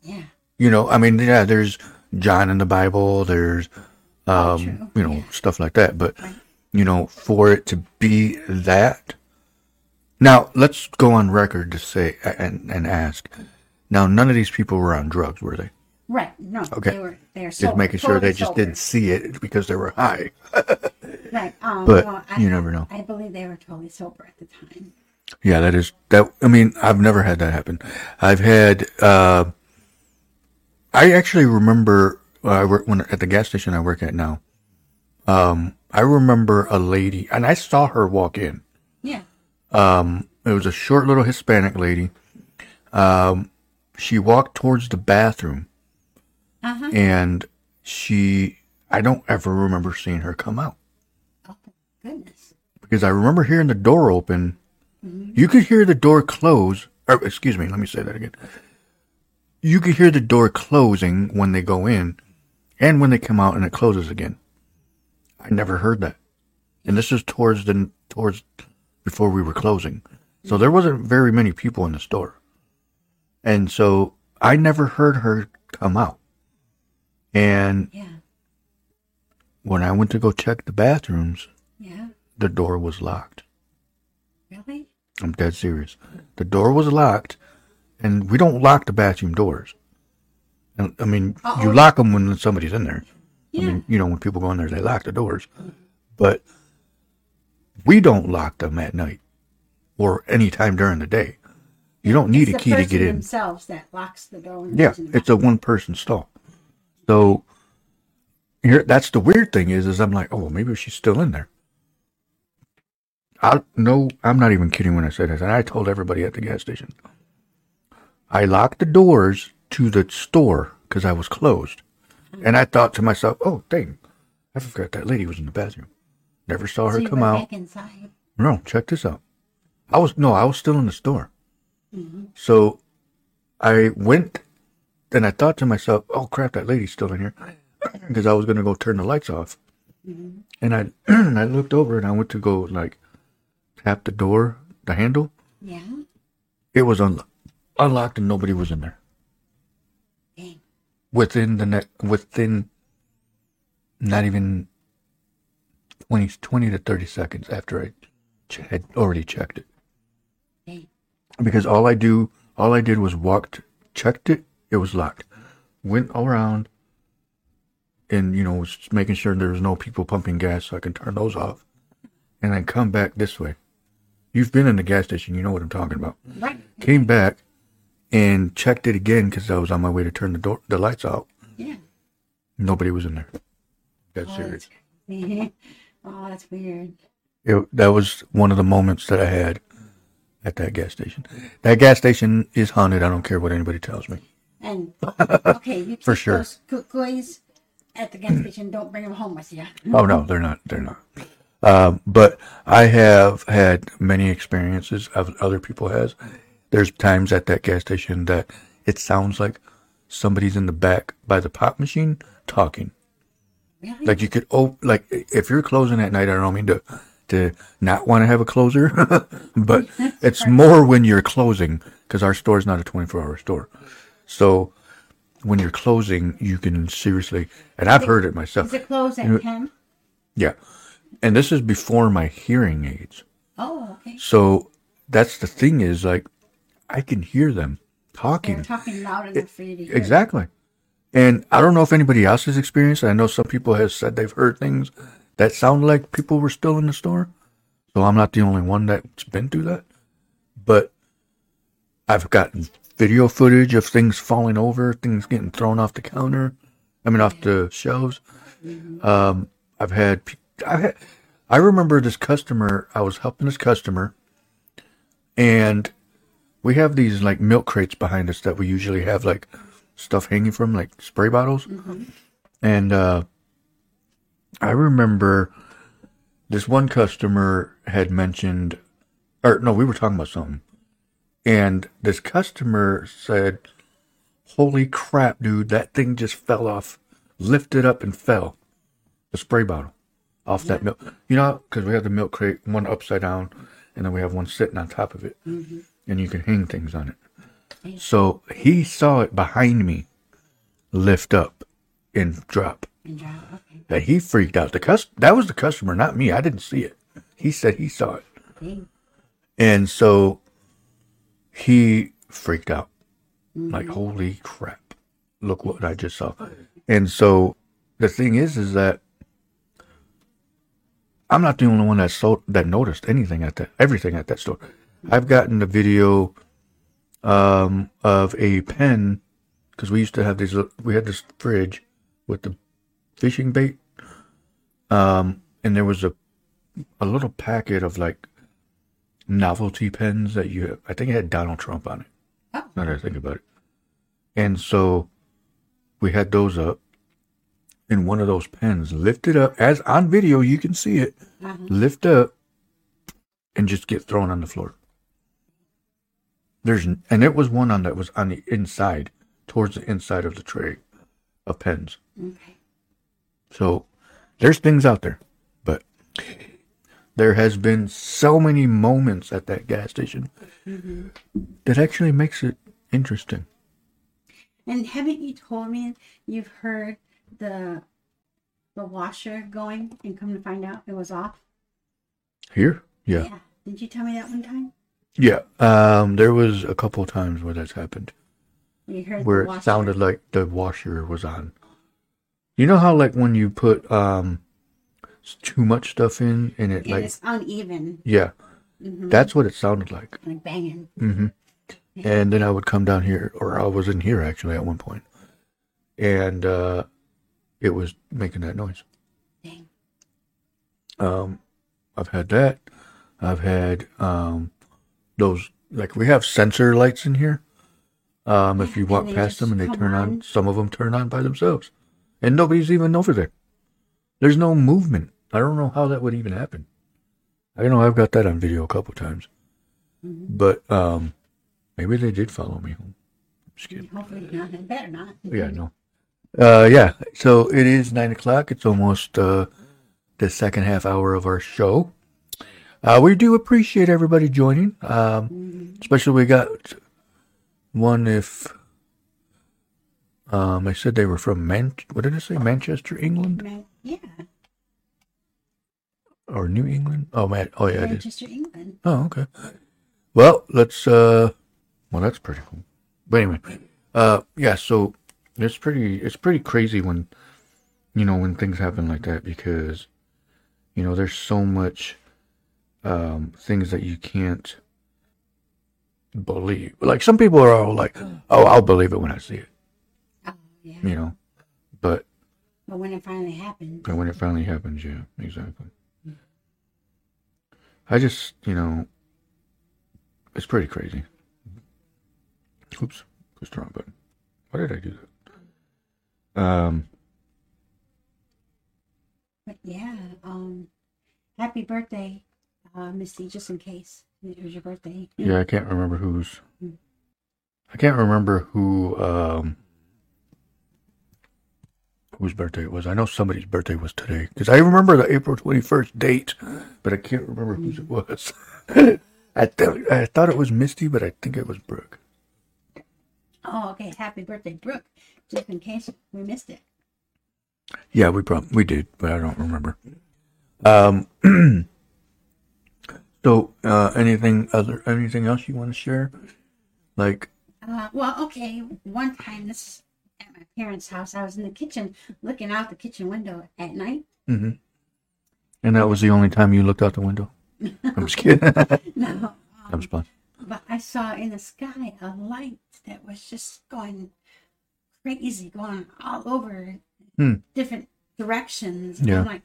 Speaker 3: yeah
Speaker 1: You know, I mean, yeah, there's John in the Bible. There's, um, you know,
Speaker 3: Yeah.
Speaker 1: stuff like that. But
Speaker 3: Right.
Speaker 1: you know, for it to be that. Now let's go on record to say and and ask. Now, none of these people were on drugs, were they?
Speaker 3: right no
Speaker 1: Okay.
Speaker 3: they were they're sober, Just
Speaker 1: making sure they just
Speaker 3: sober.
Speaker 1: didn't see it because they were high.
Speaker 3: right um
Speaker 1: But
Speaker 3: no,
Speaker 1: you never know.
Speaker 3: i believe they were totally sober at the time
Speaker 1: Yeah, that is that. I mean, I've never had that happen. I've had. uh I actually remember uh, I work when at the gas station I work at now. Um, I remember a lady, and I saw her walk in.
Speaker 3: yeah
Speaker 1: Um, it was a short little Hispanic lady. Um, she walked towards the bathroom,
Speaker 3: uh-huh
Speaker 1: and she. I don't ever remember seeing her come out
Speaker 3: oh goodness
Speaker 1: because I remember hearing the door open. You could hear the door close. Or excuse me, let me say that again. You could hear the door closing when they go in, and when they come out, and it closes again. I never heard that, and this is towards the towards before we were closing, so there wasn't very many people in the store, and so I never heard her come out. And
Speaker 3: yeah
Speaker 1: when I went to go check the bathrooms,
Speaker 3: yeah
Speaker 1: the door was locked.
Speaker 3: really
Speaker 1: I'm dead serious. The door was locked, and we don't lock the bathroom doors. And, I mean, you
Speaker 3: Uh-oh.
Speaker 1: lock them when somebody's in there.
Speaker 3: yeah
Speaker 1: I mean, you know, when people go in there, they lock the doors. But we don't lock them at night or any time during the day. You don't need
Speaker 3: It's
Speaker 1: a key to get in.
Speaker 3: themselves that locks the door
Speaker 1: Yeah,
Speaker 3: the
Speaker 1: it's a one person stall. So here, that's the weird thing is, is I'm like, oh, maybe she's still in there. I no, I'm not even kidding when I say this. And I told everybody at the gas station. I locked the doors to the store because I was closed, and I thought to myself, oh, dang, I forgot that lady was in the bathroom. Never saw her
Speaker 3: So
Speaker 1: come out. No, check this out. I was no, I was still in the store. So I went and I thought to myself, "Oh crap, that lady's still in here," because I was gonna go turn the lights off. And I and I looked over and I went to go like tap the door, the handle.
Speaker 3: Yeah.
Speaker 1: It was unlo- unlocked and nobody was in there.
Speaker 3: Dang.
Speaker 1: Within the net, within not even 20, 20 to thirty seconds after I ch- had already checked it. Because all I do, all I did was walked, checked it, it was locked. Went around, and you know, was making sure there was no people pumping gas, so I can turn those off, and then come back this way. You've been in the gas station, you know what I'm talking about.
Speaker 3: Right.
Speaker 1: Came back and checked it again because I was on my way to turn the door, the lights out.
Speaker 3: Yeah.
Speaker 1: Nobody was in there. That's
Speaker 3: Oh,
Speaker 1: serious.
Speaker 3: that's, oh, that's weird.
Speaker 1: It, that was one of the moments that I had at that gas station. That gas station is haunted. I don't care what anybody tells me.
Speaker 3: And okay, you
Speaker 1: For sure.
Speaker 3: those cookies at the gas station. Don't bring them home with you.
Speaker 1: Oh no, they're not. They're not. Um, but I have had many experiences of other people has. There's times at that gas station that it sounds like somebody's in the back by the pop machine talking.
Speaker 3: Really?
Speaker 1: Like you could, oh, like if you're closing at night, I don't mean to, to not want to have a closer, but it's more when you're closing because our store is not a 24 hour store. So when you're closing, you can seriously, and I've heard it myself.
Speaker 3: Does it close at ten?
Speaker 1: Yeah. And this is before my hearing aids.
Speaker 3: Oh, okay.
Speaker 1: So that's the thing is like I can hear them
Speaker 3: They're
Speaker 1: talking.
Speaker 3: talking loud enough for you to hear.
Speaker 1: Exactly. And I don't know if anybody else has experienced it. I know some people have said they've heard things that sound like people were still in the store. So I'm not the only one that's been through that. but I've gotten video footage of things falling over, things getting thrown off the counter. I mean, off the shelves. Um, I've had, I had, I remember this customer. I was helping this customer, and we have these like milk crates behind us that we usually have like stuff hanging from, like spray bottles. And uh, I remember this one customer had mentioned, or no, we were talking about something, and this customer said, "Holy crap, dude! That thing just fell off, lifted up and fell, the spray bottle, off that milk. You know, because we have the milk crate, one upside down, and then we have one sitting on top of it, mm-hmm. and you can hang things on it. So he saw it behind me, lift up, and drop."
Speaker 3: Okay.
Speaker 1: that he freaked out. The cus- that was the customer, not me. I didn't see it. He said he saw it, and so he freaked out. Like, holy crap! Look what I just saw. And so the thing is, is that I'm not the only one that so that noticed anything at that everything at that store. I've gotten the video um, of a pen because we used to have these. We had this fridge with the fishing bait, um, and there was a a little packet of like novelty pens that you. I think it had Donald Trump on it.
Speaker 3: Oh.
Speaker 1: Now that I think about it, and so we had those up, and one of those pens lifted up as on video. You can see it
Speaker 3: Uh-huh.
Speaker 1: lift up and just get thrown on the floor. There's and it was one on that was on the inside, towards the inside of the tray of pens.
Speaker 3: Okay.
Speaker 1: So there's things out there, but there has been so many moments at that gas station that actually makes it interesting.
Speaker 3: And haven't you told me you've heard the the washer going and come to find out it was off?
Speaker 1: Here, yeah, yeah.
Speaker 3: Did you tell me that one time?
Speaker 1: yeah. Um, there was a couple times where that's happened.
Speaker 3: You heard
Speaker 1: where
Speaker 3: the
Speaker 1: it
Speaker 3: washer.
Speaker 1: sounded like the washer was on. You know how like when you put um too much stuff in and it like
Speaker 3: it's uneven,
Speaker 1: yeah,
Speaker 3: Mhm.
Speaker 1: that's what it sounded like.
Speaker 3: like banging.
Speaker 1: hmm And then I would come down here, or I was in here actually at one point, and uh, it was making that noise.
Speaker 3: Dang.
Speaker 1: Um, I've had that. I've had um, those like we have sensor lights in here. Um, if you walk past them and they turn on,
Speaker 3: on.
Speaker 1: some of them turn on by themselves, and nobody's even over there. There's no movement. I don't know how that would even happen. I know I've got that on video a couple times,
Speaker 3: Mhm.
Speaker 1: but um, maybe they did follow me home. Just kidding.
Speaker 3: Hopefully not. It better not.
Speaker 1: Yeah, no. Uh, yeah. So it is nine o'clock. It's almost uh, the second half hour of our show. Uh, we do appreciate everybody joining. Um,
Speaker 3: Mhm.
Speaker 1: especially we got one if um, I said they were from Man. What did I say? Manchester, England,
Speaker 3: Man- Yeah,
Speaker 1: or New England? Oh man. Oh yeah, it is.
Speaker 3: Manchester, England.
Speaker 1: Oh, okay. Well, let's uh well that's pretty cool. But anyway, uh yeah, so it's pretty it's pretty crazy when you know when things happen like that because you know there's so much um things that you can't believe. Like some people are all like, "Oh, I'll believe it when I see it,"
Speaker 3: yeah.
Speaker 1: you know. But
Speaker 3: But when it finally happened,
Speaker 1: But when it finally happens, yeah, exactly. I just, you know, it's pretty crazy. Oops, pushed the wrong button. Why did I do that? Um,
Speaker 3: but yeah, um, happy birthday, uh, Misty, just in case it was your birthday.
Speaker 1: yeah, I can't remember who's. I can't remember who um whose birthday it was. I know somebody's birthday was today because I remember the April twenty first date, but I can't remember whose it was. I th- I thought it was Misty, but I think it was Brooke.
Speaker 3: Oh, okay. Happy birthday, Brooke. Just in case we missed it.
Speaker 1: Yeah, we prob- we did, but I don't remember. Um. so, uh, anything other, anything else you want to share? Like,
Speaker 3: Uh, well, okay. One time, this is at my parents' house. I was in the kitchen looking out the kitchen window at night.
Speaker 1: Mm-hmm. and that was the only time you looked out the window. I'm just kidding.
Speaker 3: No,
Speaker 1: I'm just playing.
Speaker 3: But I saw in the sky a light that was just going crazy, going all over
Speaker 1: Hmm.
Speaker 3: different directions.
Speaker 1: Yeah.
Speaker 3: I'm like,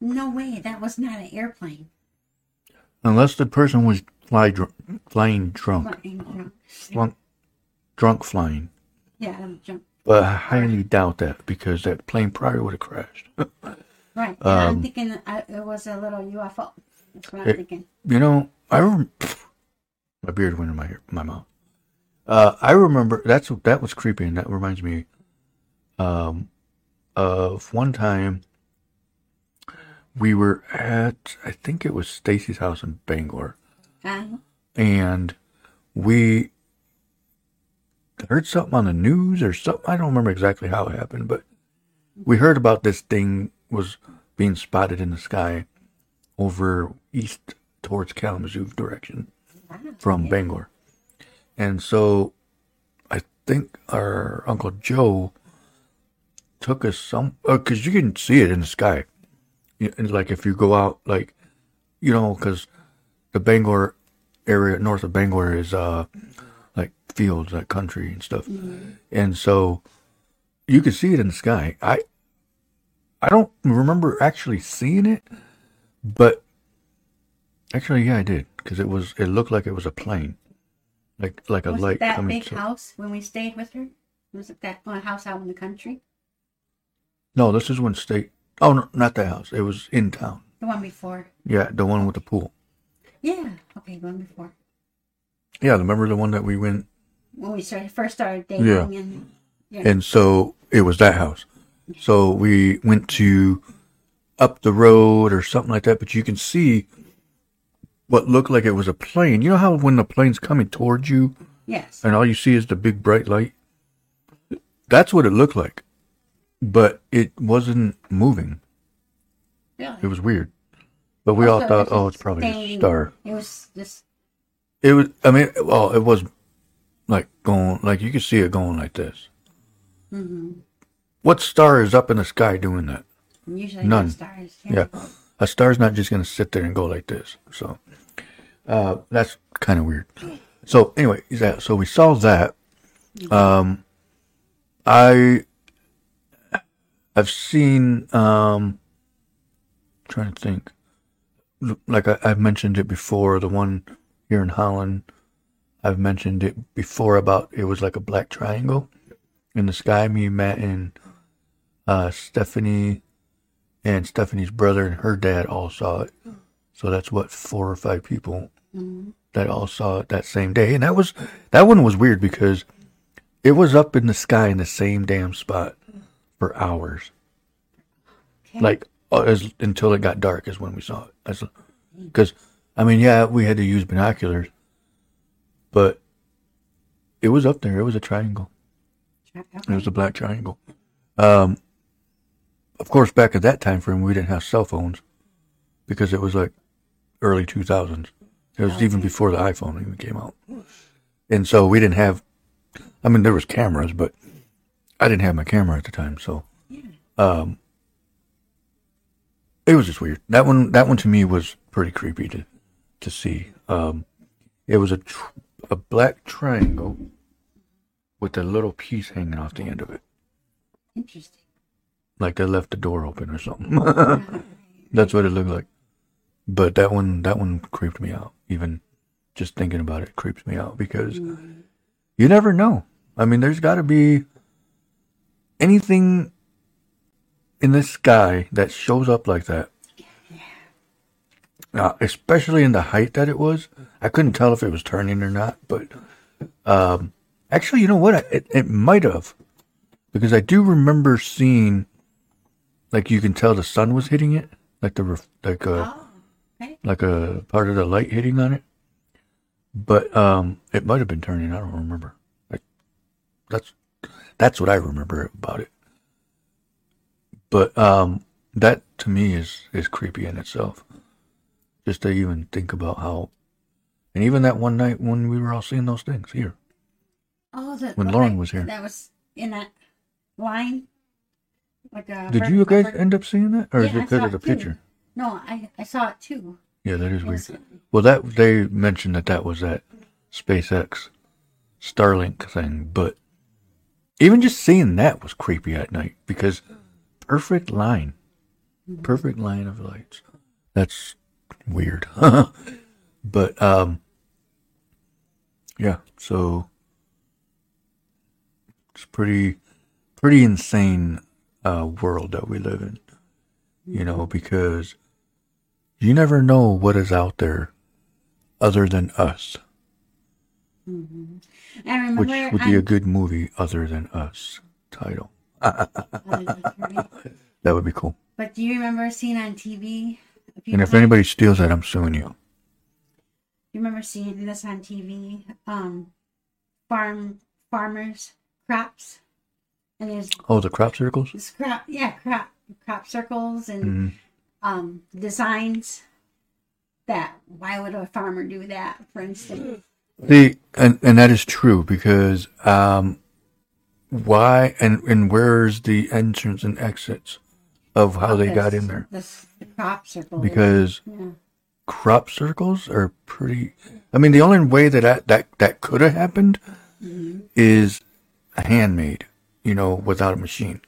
Speaker 3: no way, that was not an airplane.
Speaker 1: Unless the person was fly dr- flying drunk,
Speaker 3: Flying drunk.
Speaker 1: drunk, drunk flying.
Speaker 3: Yeah, I'm drunk.
Speaker 1: But I highly doubt that because that plane probably would have crashed.
Speaker 3: Right. And I'm
Speaker 1: Um,
Speaker 3: thinking I, it was a little UFO. That's what I'm
Speaker 1: It-
Speaker 3: thinking.
Speaker 1: You know, I rem- my beard went in my my mouth. Uh, I remember that's that was creepy, and that reminds me um, of one time we were at I think it was Stacy's house in Bangor,
Speaker 3: Uh,
Speaker 1: and we heard something on the news or something. I don't remember exactly how it happened, but we heard about this thing was being spotted in the sky over east towards Kalamazoo direction from Bangor. And so I think our Uncle Joe took us some, because you can see it in the sky. You- Like if you go out, like, you know, because the Bangor area, north of Bangor, is uh like fields, like country and stuff. Mm-hmm. And so you could see it in the sky. I I don't remember actually seeing it, but actually, yeah, I did because it was it looked like it was a plane, like like a
Speaker 3: was
Speaker 1: light
Speaker 3: it that
Speaker 1: coming.
Speaker 3: big
Speaker 1: to-
Speaker 3: house when we stayed with her? Was it that one house out in the country?
Speaker 1: No, this is when state. Oh no, not that house. It was in town.
Speaker 3: The one before?
Speaker 1: Yeah, the one with the pool.
Speaker 3: Yeah. Okay, the one before.
Speaker 1: Yeah, remember the one that we went
Speaker 3: When we started first started dating
Speaker 1: Yeah.
Speaker 3: and yeah.
Speaker 1: And so it was that house. So we went to up the road or something like that, but you can see what looked like it was a plane. You know how when the plane's coming towards you
Speaker 3: yes.
Speaker 1: and all you see is the big bright light? That's what it looked like. But it wasn't moving.
Speaker 3: Really.
Speaker 1: It was weird. But we all thought, oh, it's probably a star.
Speaker 3: It was just
Speaker 1: It was, I mean, well, it was like going, like you could see it going like this.
Speaker 3: mhm.
Speaker 1: What star is up in the sky doing that?
Speaker 3: usually
Speaker 1: None.
Speaker 3: no stars.
Speaker 1: Yeah. A star's not just going to sit there and go like this. So uh, that's kind of weird. So anyway, that so we saw that. Um, I I've seen. Um, trying to think. Like I, I've mentioned it before, the one here in Holland. I've mentioned it before about it was like a black triangle in the sky. Me, Matt, and uh, Stephanie and Stephanie's brother and her dad all saw it. So that's what four or five people
Speaker 3: Mhm.
Speaker 1: that all saw it that same day. And that was that one was weird because it was up in the sky in the same damn spot for hours.
Speaker 3: Okay.
Speaker 1: Like uh, as until it got dark is when we saw it. Because I mean, yeah, we had to use binoculars, but it was up there. It was a triangle. It was a black triangle. Um, of course, back at that time frame, we didn't have cell phones because it was like early 2000s. It was even before the iPhone even came out. And so we didn't have, I mean, there was cameras, but I didn't have my camera at the time. So, um, it was just weird. That one, that one to me was pretty creepy to, to see. Um, it was a, tr- a black triangle with a little piece hanging off the end of it.
Speaker 3: Interesting.
Speaker 1: Like they left the door open or something. That's what it looked like. But that one, that one creeped me out. Even just thinking about it creeps me out because you never know. I mean, there's got to be anything in the sky that shows up like that. Uh, especially in the height that it was, I couldn't tell if it was turning or not. But um, actually, you know what? It, it might have because I do remember seeing, like you can tell the sun was hitting it, like the ref- like a
Speaker 3: Oh, okay.
Speaker 1: like a part of the light hitting on it. But um, it might have been turning. I don't remember. Like, that's that's what I remember about it. But um, that to me is is creepy in itself. Just to even think about how, and even that one night when we were all seeing those things here.
Speaker 3: Oh, the,
Speaker 1: When Lauren was here.
Speaker 3: That was in that line. Like a.
Speaker 1: Did you guys end up seeing that, or is it because of the
Speaker 3: too.
Speaker 1: picture?
Speaker 3: No, I I saw it too.
Speaker 1: Yeah, that is weird. Well, that they mentioned that that was that SpaceX Starlink thing, but even just seeing that was creepy at night because perfect line, mm-hmm. perfect line of lights. That's weird, but um, yeah. So it's pretty, pretty insane uh, world that we live in. You know, because you never know what is out there other than us,
Speaker 3: I remember
Speaker 1: which would be a good movie other than us title. That would be cool.
Speaker 3: But do you remember seeing on TV? Few
Speaker 1: And if anybody steals that, I'm suing you.
Speaker 3: you remember seeing this on TV? Um, farm farmers crops, and there's
Speaker 1: Oh, the crop circles?
Speaker 3: crop, yeah, crop crop circles and
Speaker 1: Mhm.
Speaker 3: um designs. That why would a farmer do that? For instance,
Speaker 1: The and and that is true because um, why and and where's the entrance and exits of how they got in there?
Speaker 3: This crop circle.
Speaker 1: Because
Speaker 3: yeah.
Speaker 1: crop circles are pretty. I mean, the only way that that that, that could have happened mm-hmm. is a handmade, you know, without a machine,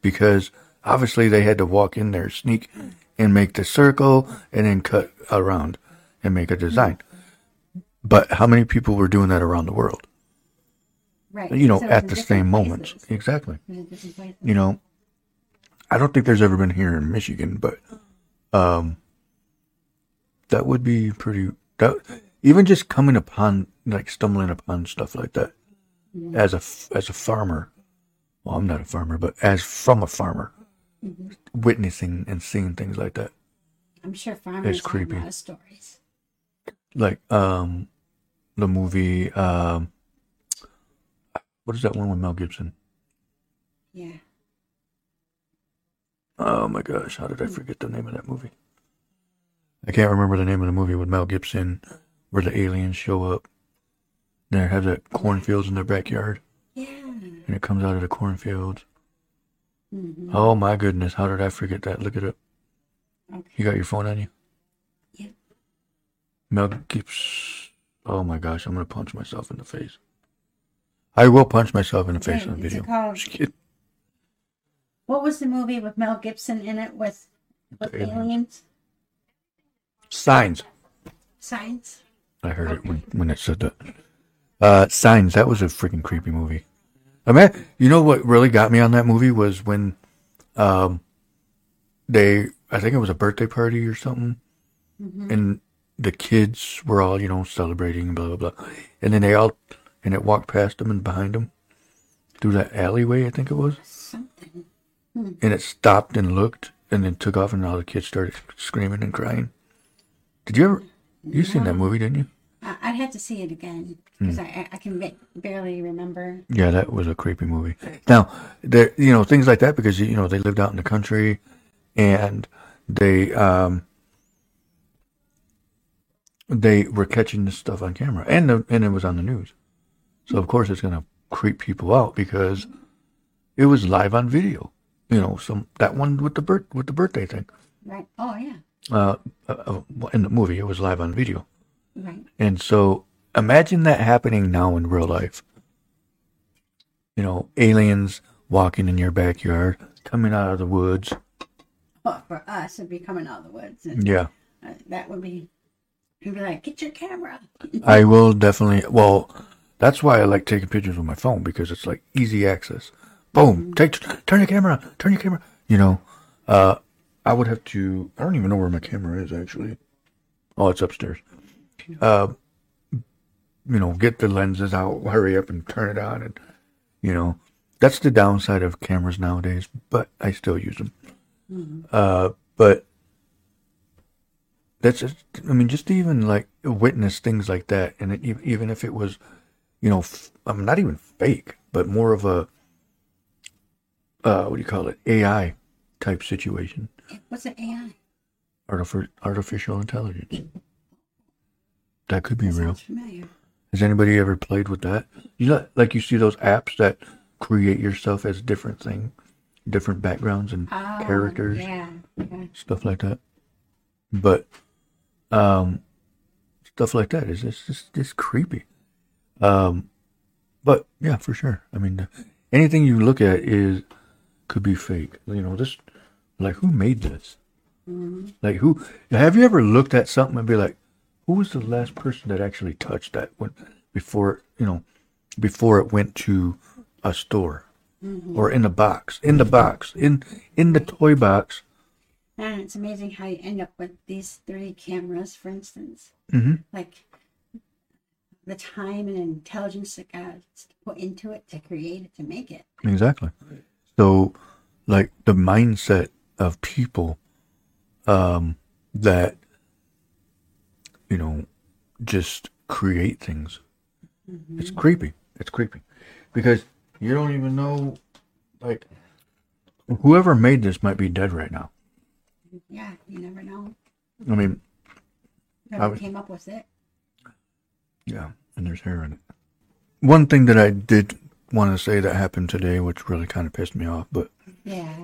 Speaker 1: because obviously they had to walk in there, sneak, and make the circle, and then cut around and make a design. Mm-hmm. But how many people were doing that around the world?
Speaker 3: right.
Speaker 1: You know,
Speaker 3: So
Speaker 1: at the same moment. Exactly.
Speaker 3: It was in different places.
Speaker 1: You know, I don't think there's ever been here in Michigan, but um, that would be pretty. That even just coming upon like stumbling upon stuff like that as a as a farmer. Well, I'm not a farmer, but as from a farmer, witnessing and seeing things like that,
Speaker 3: I'm sure farmers have
Speaker 1: creepy.
Speaker 3: a lot of stories.
Speaker 1: like um, the movie um, what is that one with Mel Gibson?
Speaker 3: Yeah.
Speaker 1: Oh my gosh, how did I forget the name of that movie? I can't remember the name of the movie with Mel Gibson where the aliens show up. They have that cornfields in their backyard
Speaker 3: Yeah.
Speaker 1: and it comes out of the cornfields.
Speaker 3: hmm
Speaker 1: Oh my goodness, how did I forget that? Look it up.
Speaker 3: Okay.
Speaker 1: You got your phone on you?
Speaker 3: Yep.
Speaker 1: Mel Gibson. Oh my gosh, I'm gonna punch myself in the face. I will punch myself in the face
Speaker 3: Okay,
Speaker 1: on
Speaker 3: is it
Speaker 1: video.
Speaker 3: called-
Speaker 1: Just kidding.
Speaker 3: What was the movie with Mel Gibson in it with with
Speaker 1: The aliens. Signs.
Speaker 3: Science.
Speaker 1: I heard it when, when it said that. Uh, Signs. That was a freaking creepy movie. I mean, you know what really got me on that movie was when, um, they I think it was a birthday party or something, and the kids were all you know celebrating blah blah blah, and then they all and it walked past them and behind them through that alleyway I think it was,
Speaker 3: Something.
Speaker 1: And it stopped and looked and then took off and all the kids started screaming and crying. Did you ever? You seen that movie, didn't you?
Speaker 3: I'd have to see it again
Speaker 1: Hmm.
Speaker 3: because I, I I can ba- barely remember.
Speaker 1: Yeah, that was a creepy movie. Now, there, you know, things like that because you know they lived out in the country, and they um they were catching this stuff on camera, and the, and it was on the news. So of course it's gonna creep people out because it was live on video. You know, some that one with the birth with the birthday thing.
Speaker 3: Right. Oh yeah.
Speaker 1: Uh, uh, uh, in the movie, it was live on video.
Speaker 3: Right.
Speaker 1: And so imagine that happening now in real life. You know, aliens walking in your backyard, coming out of the woods.
Speaker 3: Well, for us, it'd be coming out of the woods, and
Speaker 1: Yeah.
Speaker 3: uh, that would be. You'd be like, "Get your camera."
Speaker 1: I will definitely well, that's why I like taking pictures with my phone because it's like easy access. Boom, take turn your camera, on, turn your camera. You know, uh I would have to I don't even know where my camera is actually. Oh, it's upstairs. Uh you know, get the lenses out, hurry up and turn it on and you know, that's the downside of cameras nowadays, but I still use them. Uh but that's just, I mean, just to even like witness things like that, and it, even if it was, you know, f- I'm not even fake, but more of a, uh, what do you call it, AI type situation,
Speaker 3: What's an AI?
Speaker 1: artificial artificial intelligence. That could be
Speaker 3: That
Speaker 1: real.
Speaker 3: familiar.
Speaker 1: Has anybody ever played with that? You know, like you see those apps that create yourself as different thing, different backgrounds and
Speaker 3: Oh,
Speaker 1: characters.
Speaker 3: Yeah. yeah.
Speaker 1: stuff like that. But um, stuff like that is just just, just creepy. Um, but yeah, for sure. I mean, anything you look at is could be fake. You know, this like who made this? Like who? Have you ever looked at something and be like, who was the last person that actually touched that before you know before it went to a store or in the box in the box in in the toy box?
Speaker 3: And it's amazing how you end up with these three cameras, for instance.
Speaker 1: hmm
Speaker 3: Like the time and intelligence that got put into it to create it, to make it.
Speaker 1: Exactly. So, like the mindset of people um, that you know just create things. It's creepy. It's creepy because you don't even know. Like, whoever made this might be dead right now.
Speaker 3: Yeah, you never know.
Speaker 1: I mean,
Speaker 3: Whoever
Speaker 1: would-
Speaker 3: came up with it.
Speaker 1: yeah, and there's hair in it. One thing that I did want to say that happened today, which really kind of pissed me off, but
Speaker 3: Yeah.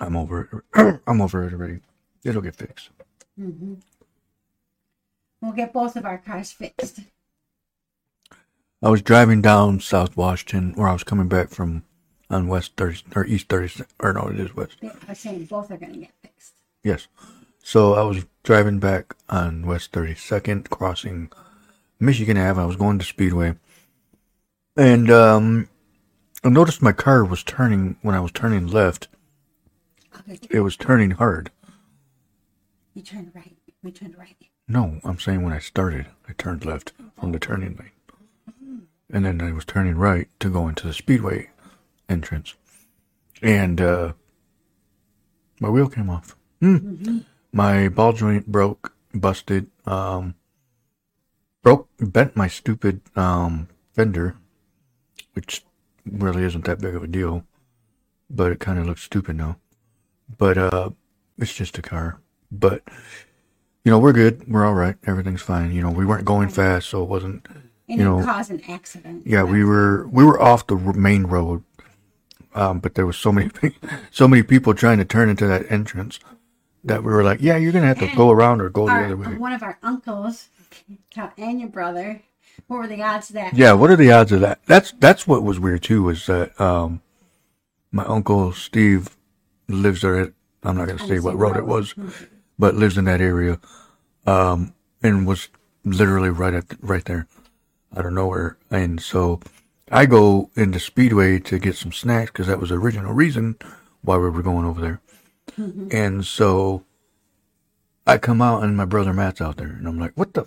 Speaker 1: I'm over it. I'm over it already. It'll get fixed.
Speaker 3: hmm We'll get both of our cars fixed.
Speaker 1: I was driving down South Washington, where I was coming back from on West 30 or East 30, or no, it is West.
Speaker 3: I was saying both are going to get fixed.
Speaker 1: Yes. So I was driving back on West 32nd, crossing Michigan Ave. I was going to Speedway, and um, I noticed my car was turning when I was turning left.
Speaker 3: Okay,
Speaker 1: It was turning hard.
Speaker 3: you turned right. We turned right.
Speaker 1: No, I'm saying when I started, I turned left from the turning lane. And then I was turning right to go into the speedway entrance. And uh, my wheel came off. Hmm. My ball joint broke, busted, um, broke, bent my stupid um, fender, which really isn't that big of a deal, but it kind of looks stupid now. But uh, it's just a car. But you know, we're good. We're all right. Everything's fine. You know, we weren't going fast, so it wasn't.
Speaker 3: And
Speaker 1: You know,
Speaker 3: cause an accident.
Speaker 1: Yeah, we were we were off the main road, um, but there was so many so many people trying to turn into that entrance that we were like, yeah, you're gonna have to go around or go the other way.
Speaker 3: one of our uncles and your brother. What were the odds of that?
Speaker 1: Yeah, what are the odds of that? That's that's what was weird too. Was that um, my uncle Steve lives there. At, I'm not gonna say what road it was, but lives in that area, um, and was literally right at right there, out of nowhere. And so I go into Speedway to get some snacks because that was the original reason why we were going over there. And so I come out and my brother Matt's out there, and I'm like, what the.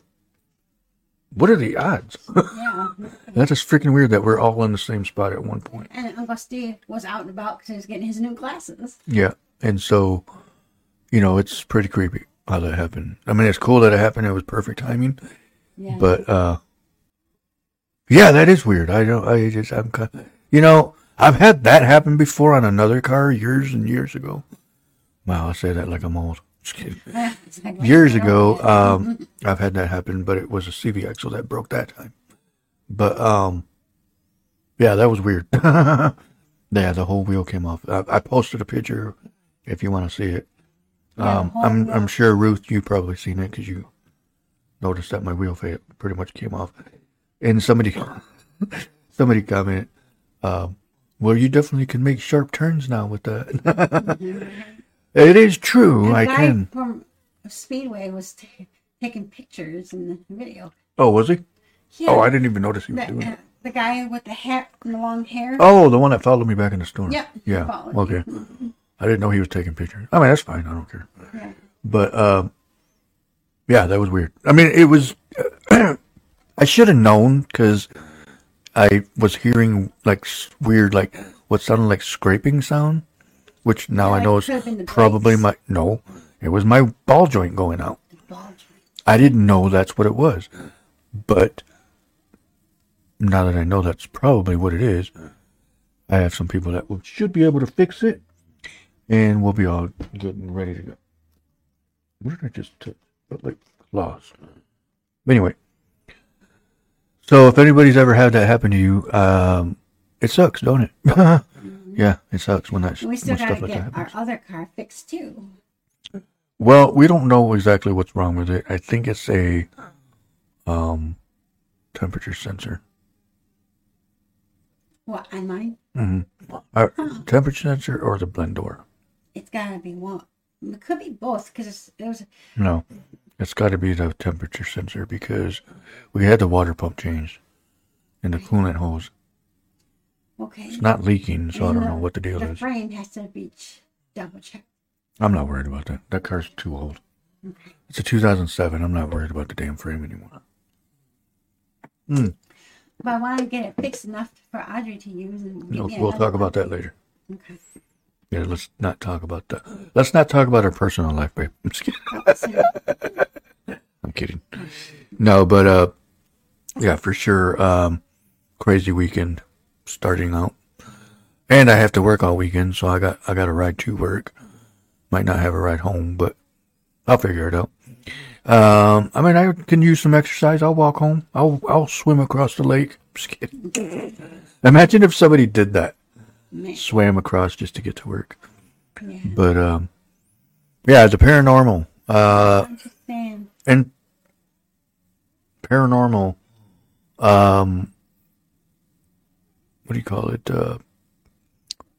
Speaker 1: What are the odds?
Speaker 3: Yeah.
Speaker 1: That's just freaking weird that we're all in the same spot at one point.
Speaker 3: And Uncle Steve was out and about because he was getting his new glasses.
Speaker 1: Yeah. And so, you know, it's pretty creepy how that happened. I mean, it's cool that it happened. It was perfect timing.
Speaker 3: Yeah.
Speaker 1: But, uh, yeah, that is weird. I don't, I just, I'm kind you know, I've had that happen before on another car years and years ago. Wow, I say that like I'm old. Just kidding.
Speaker 3: It's like,
Speaker 1: years ago, um, I've had that happen, but it was a CV axle that broke that time. But um, yeah, that was weird. yeah, the whole wheel came off. I, I posted a picture if you want to see it.
Speaker 3: Yeah,
Speaker 1: Um, I'm
Speaker 3: wheel.
Speaker 1: I'm sure Ruth, you probably seen it because you noticed that my wheel pretty much came off, and somebody somebody commented, um, "Well, you definitely can make sharp turns now with that." It is true. I can.
Speaker 3: from Speedway was t- taking pictures in the video.
Speaker 1: Oh, was he?
Speaker 3: Yeah,
Speaker 1: Oh, I didn't even notice he was
Speaker 3: the,
Speaker 1: doing
Speaker 3: uh,
Speaker 1: it.
Speaker 3: the guy with the hat and the long hair.
Speaker 1: Oh, the one that followed me back in the store.
Speaker 3: Yep,
Speaker 1: Yeah. Okay. I didn't know he was taking pictures. I mean, that's fine. I don't care.
Speaker 3: Yeah.
Speaker 1: But um, yeah, that was weird. I mean, it was. I should have known because I was hearing like weird, like what sounded like scraping sound, which now
Speaker 3: Yeah,
Speaker 1: I know is
Speaker 3: could have been the
Speaker 1: probably
Speaker 3: brakes.
Speaker 1: my no. It was my ball joint going out.
Speaker 3: Joint.
Speaker 1: I didn't know that's what it was, but now that I know that's probably what it is, I have some people that will, should be able to fix it, and we'll be all good and ready to go. What did I just t- like lost? Anyway, so if anybody's ever had that happen to you, um, it sucks, don't it? yeah, it sucks when that
Speaker 3: And we still got to
Speaker 1: like
Speaker 3: get our other car fixed too.
Speaker 1: Well, we don't know exactly what's wrong with it. I think it's a, um, temperature sensor.
Speaker 3: What on mine?
Speaker 1: hmm Uh, temperature sensor or the blend door?
Speaker 3: It's gotta be one. It could be both because it was
Speaker 1: No, it's got to be the temperature sensor because we had the water pump changed and the coolant hose.
Speaker 3: Okay.
Speaker 1: It's not leaking, so I don't know what the deal
Speaker 3: The
Speaker 1: is.
Speaker 3: The frame has to be double checked.
Speaker 1: I'm not worried about that. That car's too old.
Speaker 3: Okay.
Speaker 1: It's a 2007. I'm not worried about the damn frame anymore.
Speaker 3: But I want to get it fixed enough for Audrey to use. And
Speaker 1: No, we'll talk about that later.
Speaker 3: Okay.
Speaker 1: Yeah, let's not talk about that. Let's not talk about our personal life, babe. I'm just kidding.
Speaker 3: Oh.
Speaker 1: I'm kidding. No, but uh, yeah, for sure. Um, crazy weekend starting out, and I have to work all weekend, so I got I got a ride to work. Might not have a ride home, but I'll figure it out. Um, I mean, I can use some exercise. I'll walk home. I'll I'll swim across the lake. Imagine if somebody did that, swam across just to get to work.
Speaker 3: yeah.
Speaker 1: But um, yeah, it's a paranormal. Uh,
Speaker 3: I'm just saying.
Speaker 1: and paranormal um what do you call it uh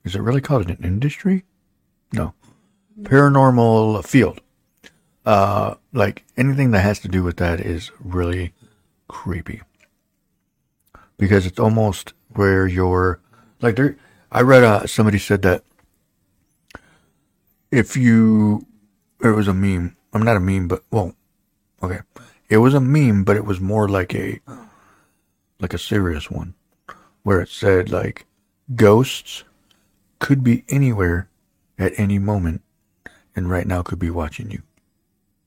Speaker 1: is it really called an industry? No. Paranormal field. Uh like anything that has to do with that is really creepy. Because it's almost where you're like there i read uh somebody said that if you it was a meme. I'm not a meme but well Okay. It was a meme, but it was more like a like a serious one where it said like ghosts could be anywhere at any moment and right now could be watching you.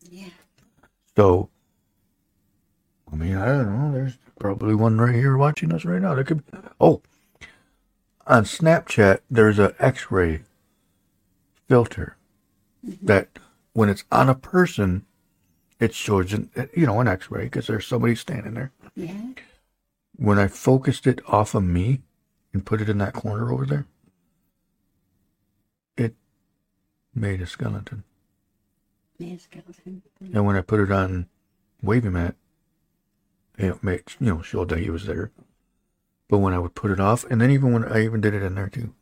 Speaker 3: Yeah.
Speaker 1: So I mean, I don't know, there's probably one right here watching us right now. There could be, Oh. On Snapchat there's a X-ray filter mm-hmm. that when it's on a person it shows an, you know an x-ray because there's somebody standing there
Speaker 3: Yeah.
Speaker 1: When i focused it off of me and put it in that corner over there it made a skeleton
Speaker 3: Man, skeleton.
Speaker 1: and when i put it on wavy mat it made you know showed that he was there but when i would put it off and then even when i even did it in there too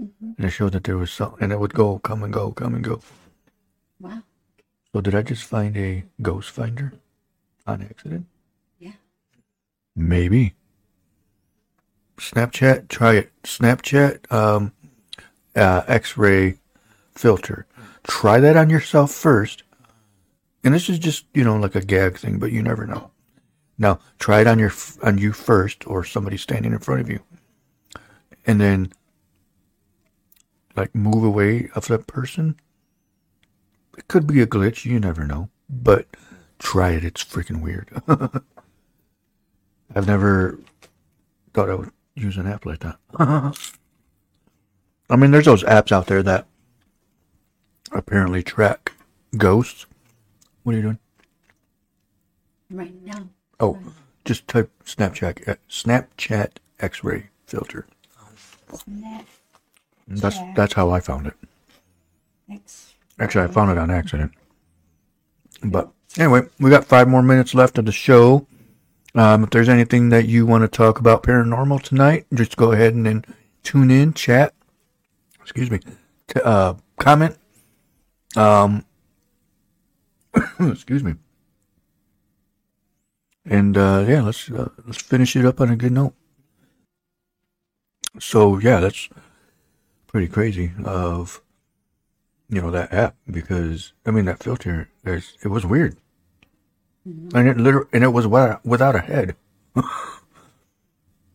Speaker 1: mm-hmm. and it showed that there was something, and it would go come and go come and go
Speaker 3: Wow.
Speaker 1: so did i just find a ghost finder on accident. Maybe. Snapchat, try it. Snapchat, um, uh, X-ray filter. Try that on yourself first. And this is just, you know, like a gag thing, but you never know. Now, try it on your on you first, or somebody standing in front of you, and then, like, move away of that person. It could be a glitch. You never know. But try it. It's freaking weird. I've never thought I would use an app like that. I mean, there's those apps out there that apparently track ghosts. What are you doing?
Speaker 3: Right now.
Speaker 1: Oh, just type Snapchat uh, Snapchat X-ray filter.
Speaker 3: Snap.
Speaker 1: That's that's how I found it.
Speaker 3: X.
Speaker 1: Actually, I found it on accident. But anyway, we got five more minutes left of the show. Um, if there's anything that you want to talk about paranormal tonight, just go ahead and then tune in, chat. Excuse me, t- uh, comment. Um, excuse me. And uh, yeah, let's uh, let's finish it up on a good note. So yeah, that's pretty crazy. Of you know that app because I mean that filter. There's it was weird, Mm-hmm. and it literally and it was without, without a head.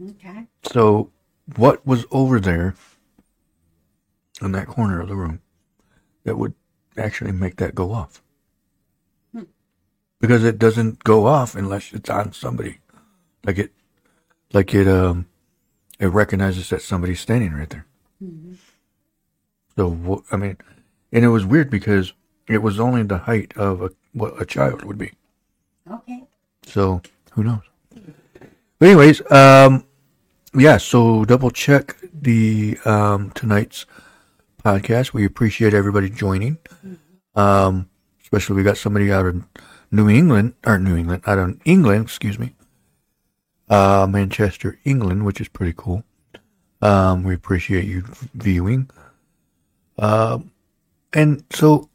Speaker 3: Okay.
Speaker 1: So what was over there in that corner of the room that would actually make that go off? Hmm. Because it doesn't go off unless it's on somebody, like it, like it um, it recognizes that somebody's standing right there. Mm-hmm. So wh- I mean, and it was weird because it was only the height of a, what a child would be.
Speaker 3: Okay.
Speaker 1: So who knows? But anyways, um, yeah. So double check the um tonight's podcast. We appreciate everybody joining. Um, especially we got somebody out of New England or New England, out of England, excuse me. uh, Manchester, England, which is pretty cool. Um, we appreciate you viewing. Um, and so,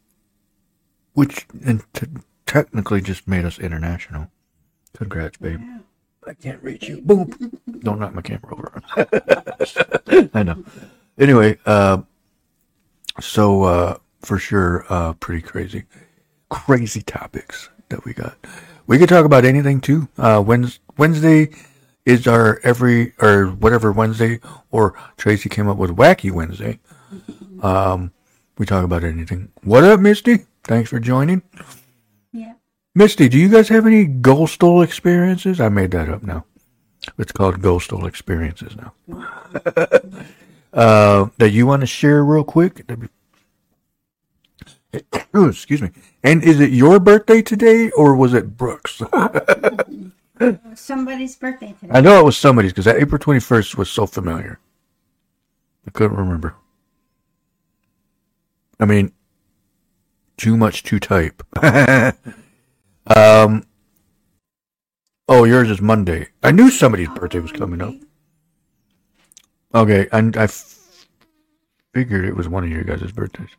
Speaker 1: which and t- technically just made us international. Congrats, babe.
Speaker 3: Yeah.
Speaker 1: I can't reach you. Boom. Don't knock my camera over. I know. Anyway, uh, so uh, for sure, uh, pretty crazy, crazy topics that we got. We could talk about anything too. Uh, Wednesday is our every or whatever Wednesday, or Tracy came up with Wacky Wednesday. Um, we talk about anything. What up, Misty? Thanks for joining.
Speaker 3: Yeah.
Speaker 1: Misty, do you guys have any Ghostal experiences? I made that up now. It's called Ghostal experiences now. uh, that you want to share real quick? Be- Oh, excuse me. And is it your birthday today or was it
Speaker 3: Brooke's? Somebody's birthday today.
Speaker 1: I know it was somebody's because that April 21st was so familiar. I couldn't remember. I mean, too much to type. um, oh, yours is Monday. I knew somebody's birthday was coming up. Okay, and I f- figured it was one of your guys' birthdays.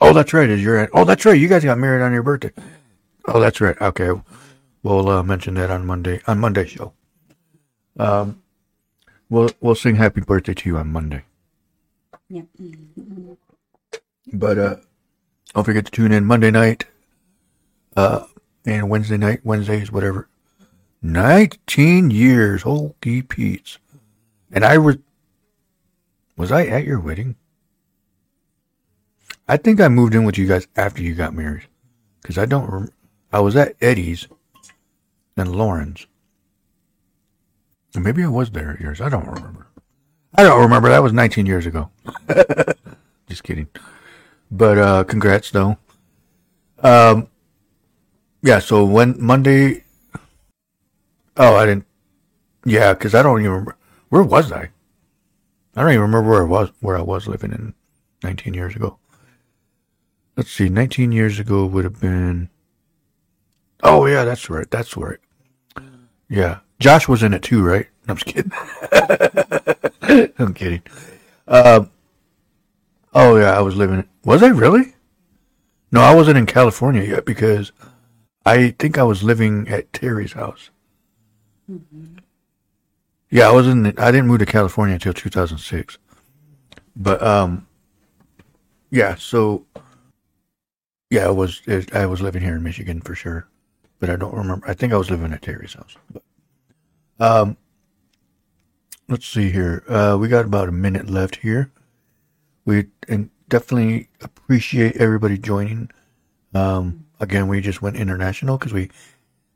Speaker 1: Oh, that's right. Is your oh, that's right. You guys got married on your birthday. Oh, that's right. Okay, we'll uh, mention that on Monday on Monday show. Um, we'll we'll sing happy birthday to you on Monday.
Speaker 3: Yep. Mhm.
Speaker 1: But uh, don't forget to tune in Monday night, uh, and Wednesday night, Wednesdays, whatever. Nineteen years, holy Pete's, and I was was I at your wedding? I think I moved in with you guys after you got married, because I don't. Rem- I was at Eddie's and Lauren's. And maybe I was there at yours. I don't remember. I don't remember. That was 19 years ago. Just kidding. But uh congrats though. Um yeah, so when Monday Oh, I didn't Yeah, cuz I don't even remember where was I? I don't even remember where I was where I was living in 19 years ago. Let's see, 19 years ago would have been Oh yeah, that's right. That's right. Yeah. Josh was in it too, right? No, I'm just kidding. I'm kidding. Um Oh yeah, I was living. Was I really? No, I wasn't in California yet because I think I was living at Terry's house. Yeah, I wasn't. I didn't move to California until 2006. But um, yeah. So yeah, I was. I was living here in Michigan for sure, but I don't remember. I think I was living at Terry's house. But um, let's see here. Uh, we got about a minute left here we and definitely appreciate everybody joining. Um, again, we just went international because we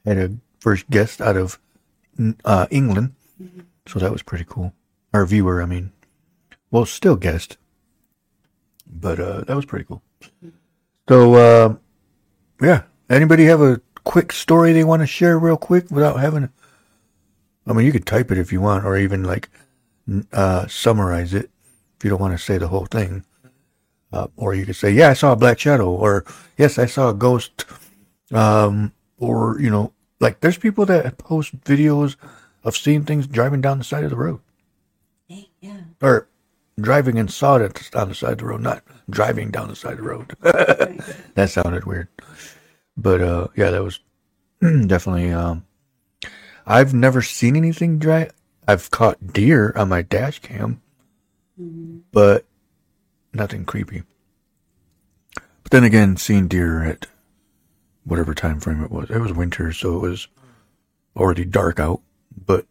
Speaker 1: had a first guest out of uh, England, so that was pretty cool. Our viewer, I mean, well, still guest, but uh, that was pretty cool. So, uh, yeah, anybody have a quick story they want to share real quick without having? I mean, you could type it if you want, or even like uh, summarize it if you don't want to say the whole thing. Uh, or you could say, yeah, I saw a black shadow, or yes, I saw a ghost. Um, or, you know, like there's people that post videos of seeing things driving down the side of the road
Speaker 3: Yeah.
Speaker 1: or driving and saw it on the side of the road, not driving down the side of the road. That sounded weird. But, uh, yeah, that was definitely, um, I've never seen anything dry. I've caught deer on my dash cam
Speaker 3: Mhm.
Speaker 1: but nothing creepy. But then again, seeing deer at whatever time frame it was, it was winter, so it was already dark out. But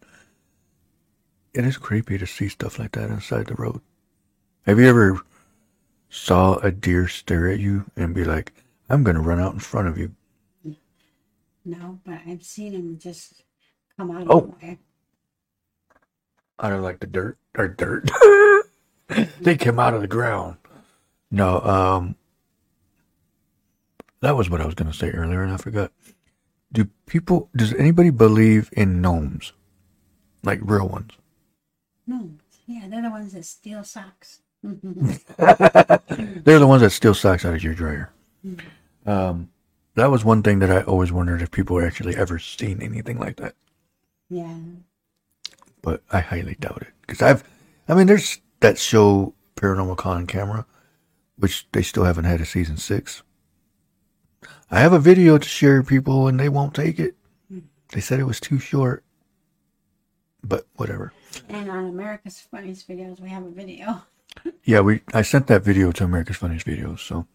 Speaker 1: it is creepy to see stuff like that inside the road. Have you ever saw a deer stare at you and be like, "I'm gonna run out in front of you"?
Speaker 3: No, but I've seen him just come out
Speaker 1: Oh.
Speaker 3: of nowhere.
Speaker 1: out of like the dirt or dirt. they came out of the ground. No, um, that was what I was going to say earlier, and I forgot. Do people? Does anybody believe in gnomes, like real ones?
Speaker 3: No. Yeah, they're the ones that steal socks.
Speaker 1: They're the ones that steal socks out of your dryer. Um, that was one thing that I always wondered if people actually ever seen anything like that.
Speaker 3: Yeah.
Speaker 1: but I highly doubt it because I've, I mean, there's that show Paranormal Caught on Camera, which they still haven't had a season six. I have a video to share with people and they won't take it. They said it was too short, but whatever.
Speaker 3: And on America's Funniest Videos, we have a video.
Speaker 1: Yeah, we I sent that video to America's Funniest Videos. So, all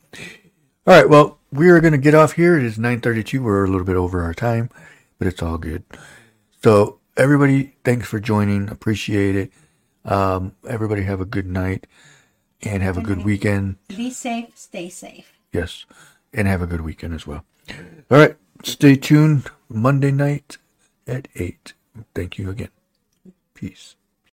Speaker 1: right, well, we are going to get off here. It is nine thirty-two. We're a little bit over our time, but it's all good. So, everybody, thanks for joining. Appreciate it. Um, everybody have a good night and have a good weekend.
Speaker 3: Be safe, stay safe.
Speaker 1: Yes, and have a good weekend as well. All right, stay tuned. Monday night at eight. Thank you again. Peace.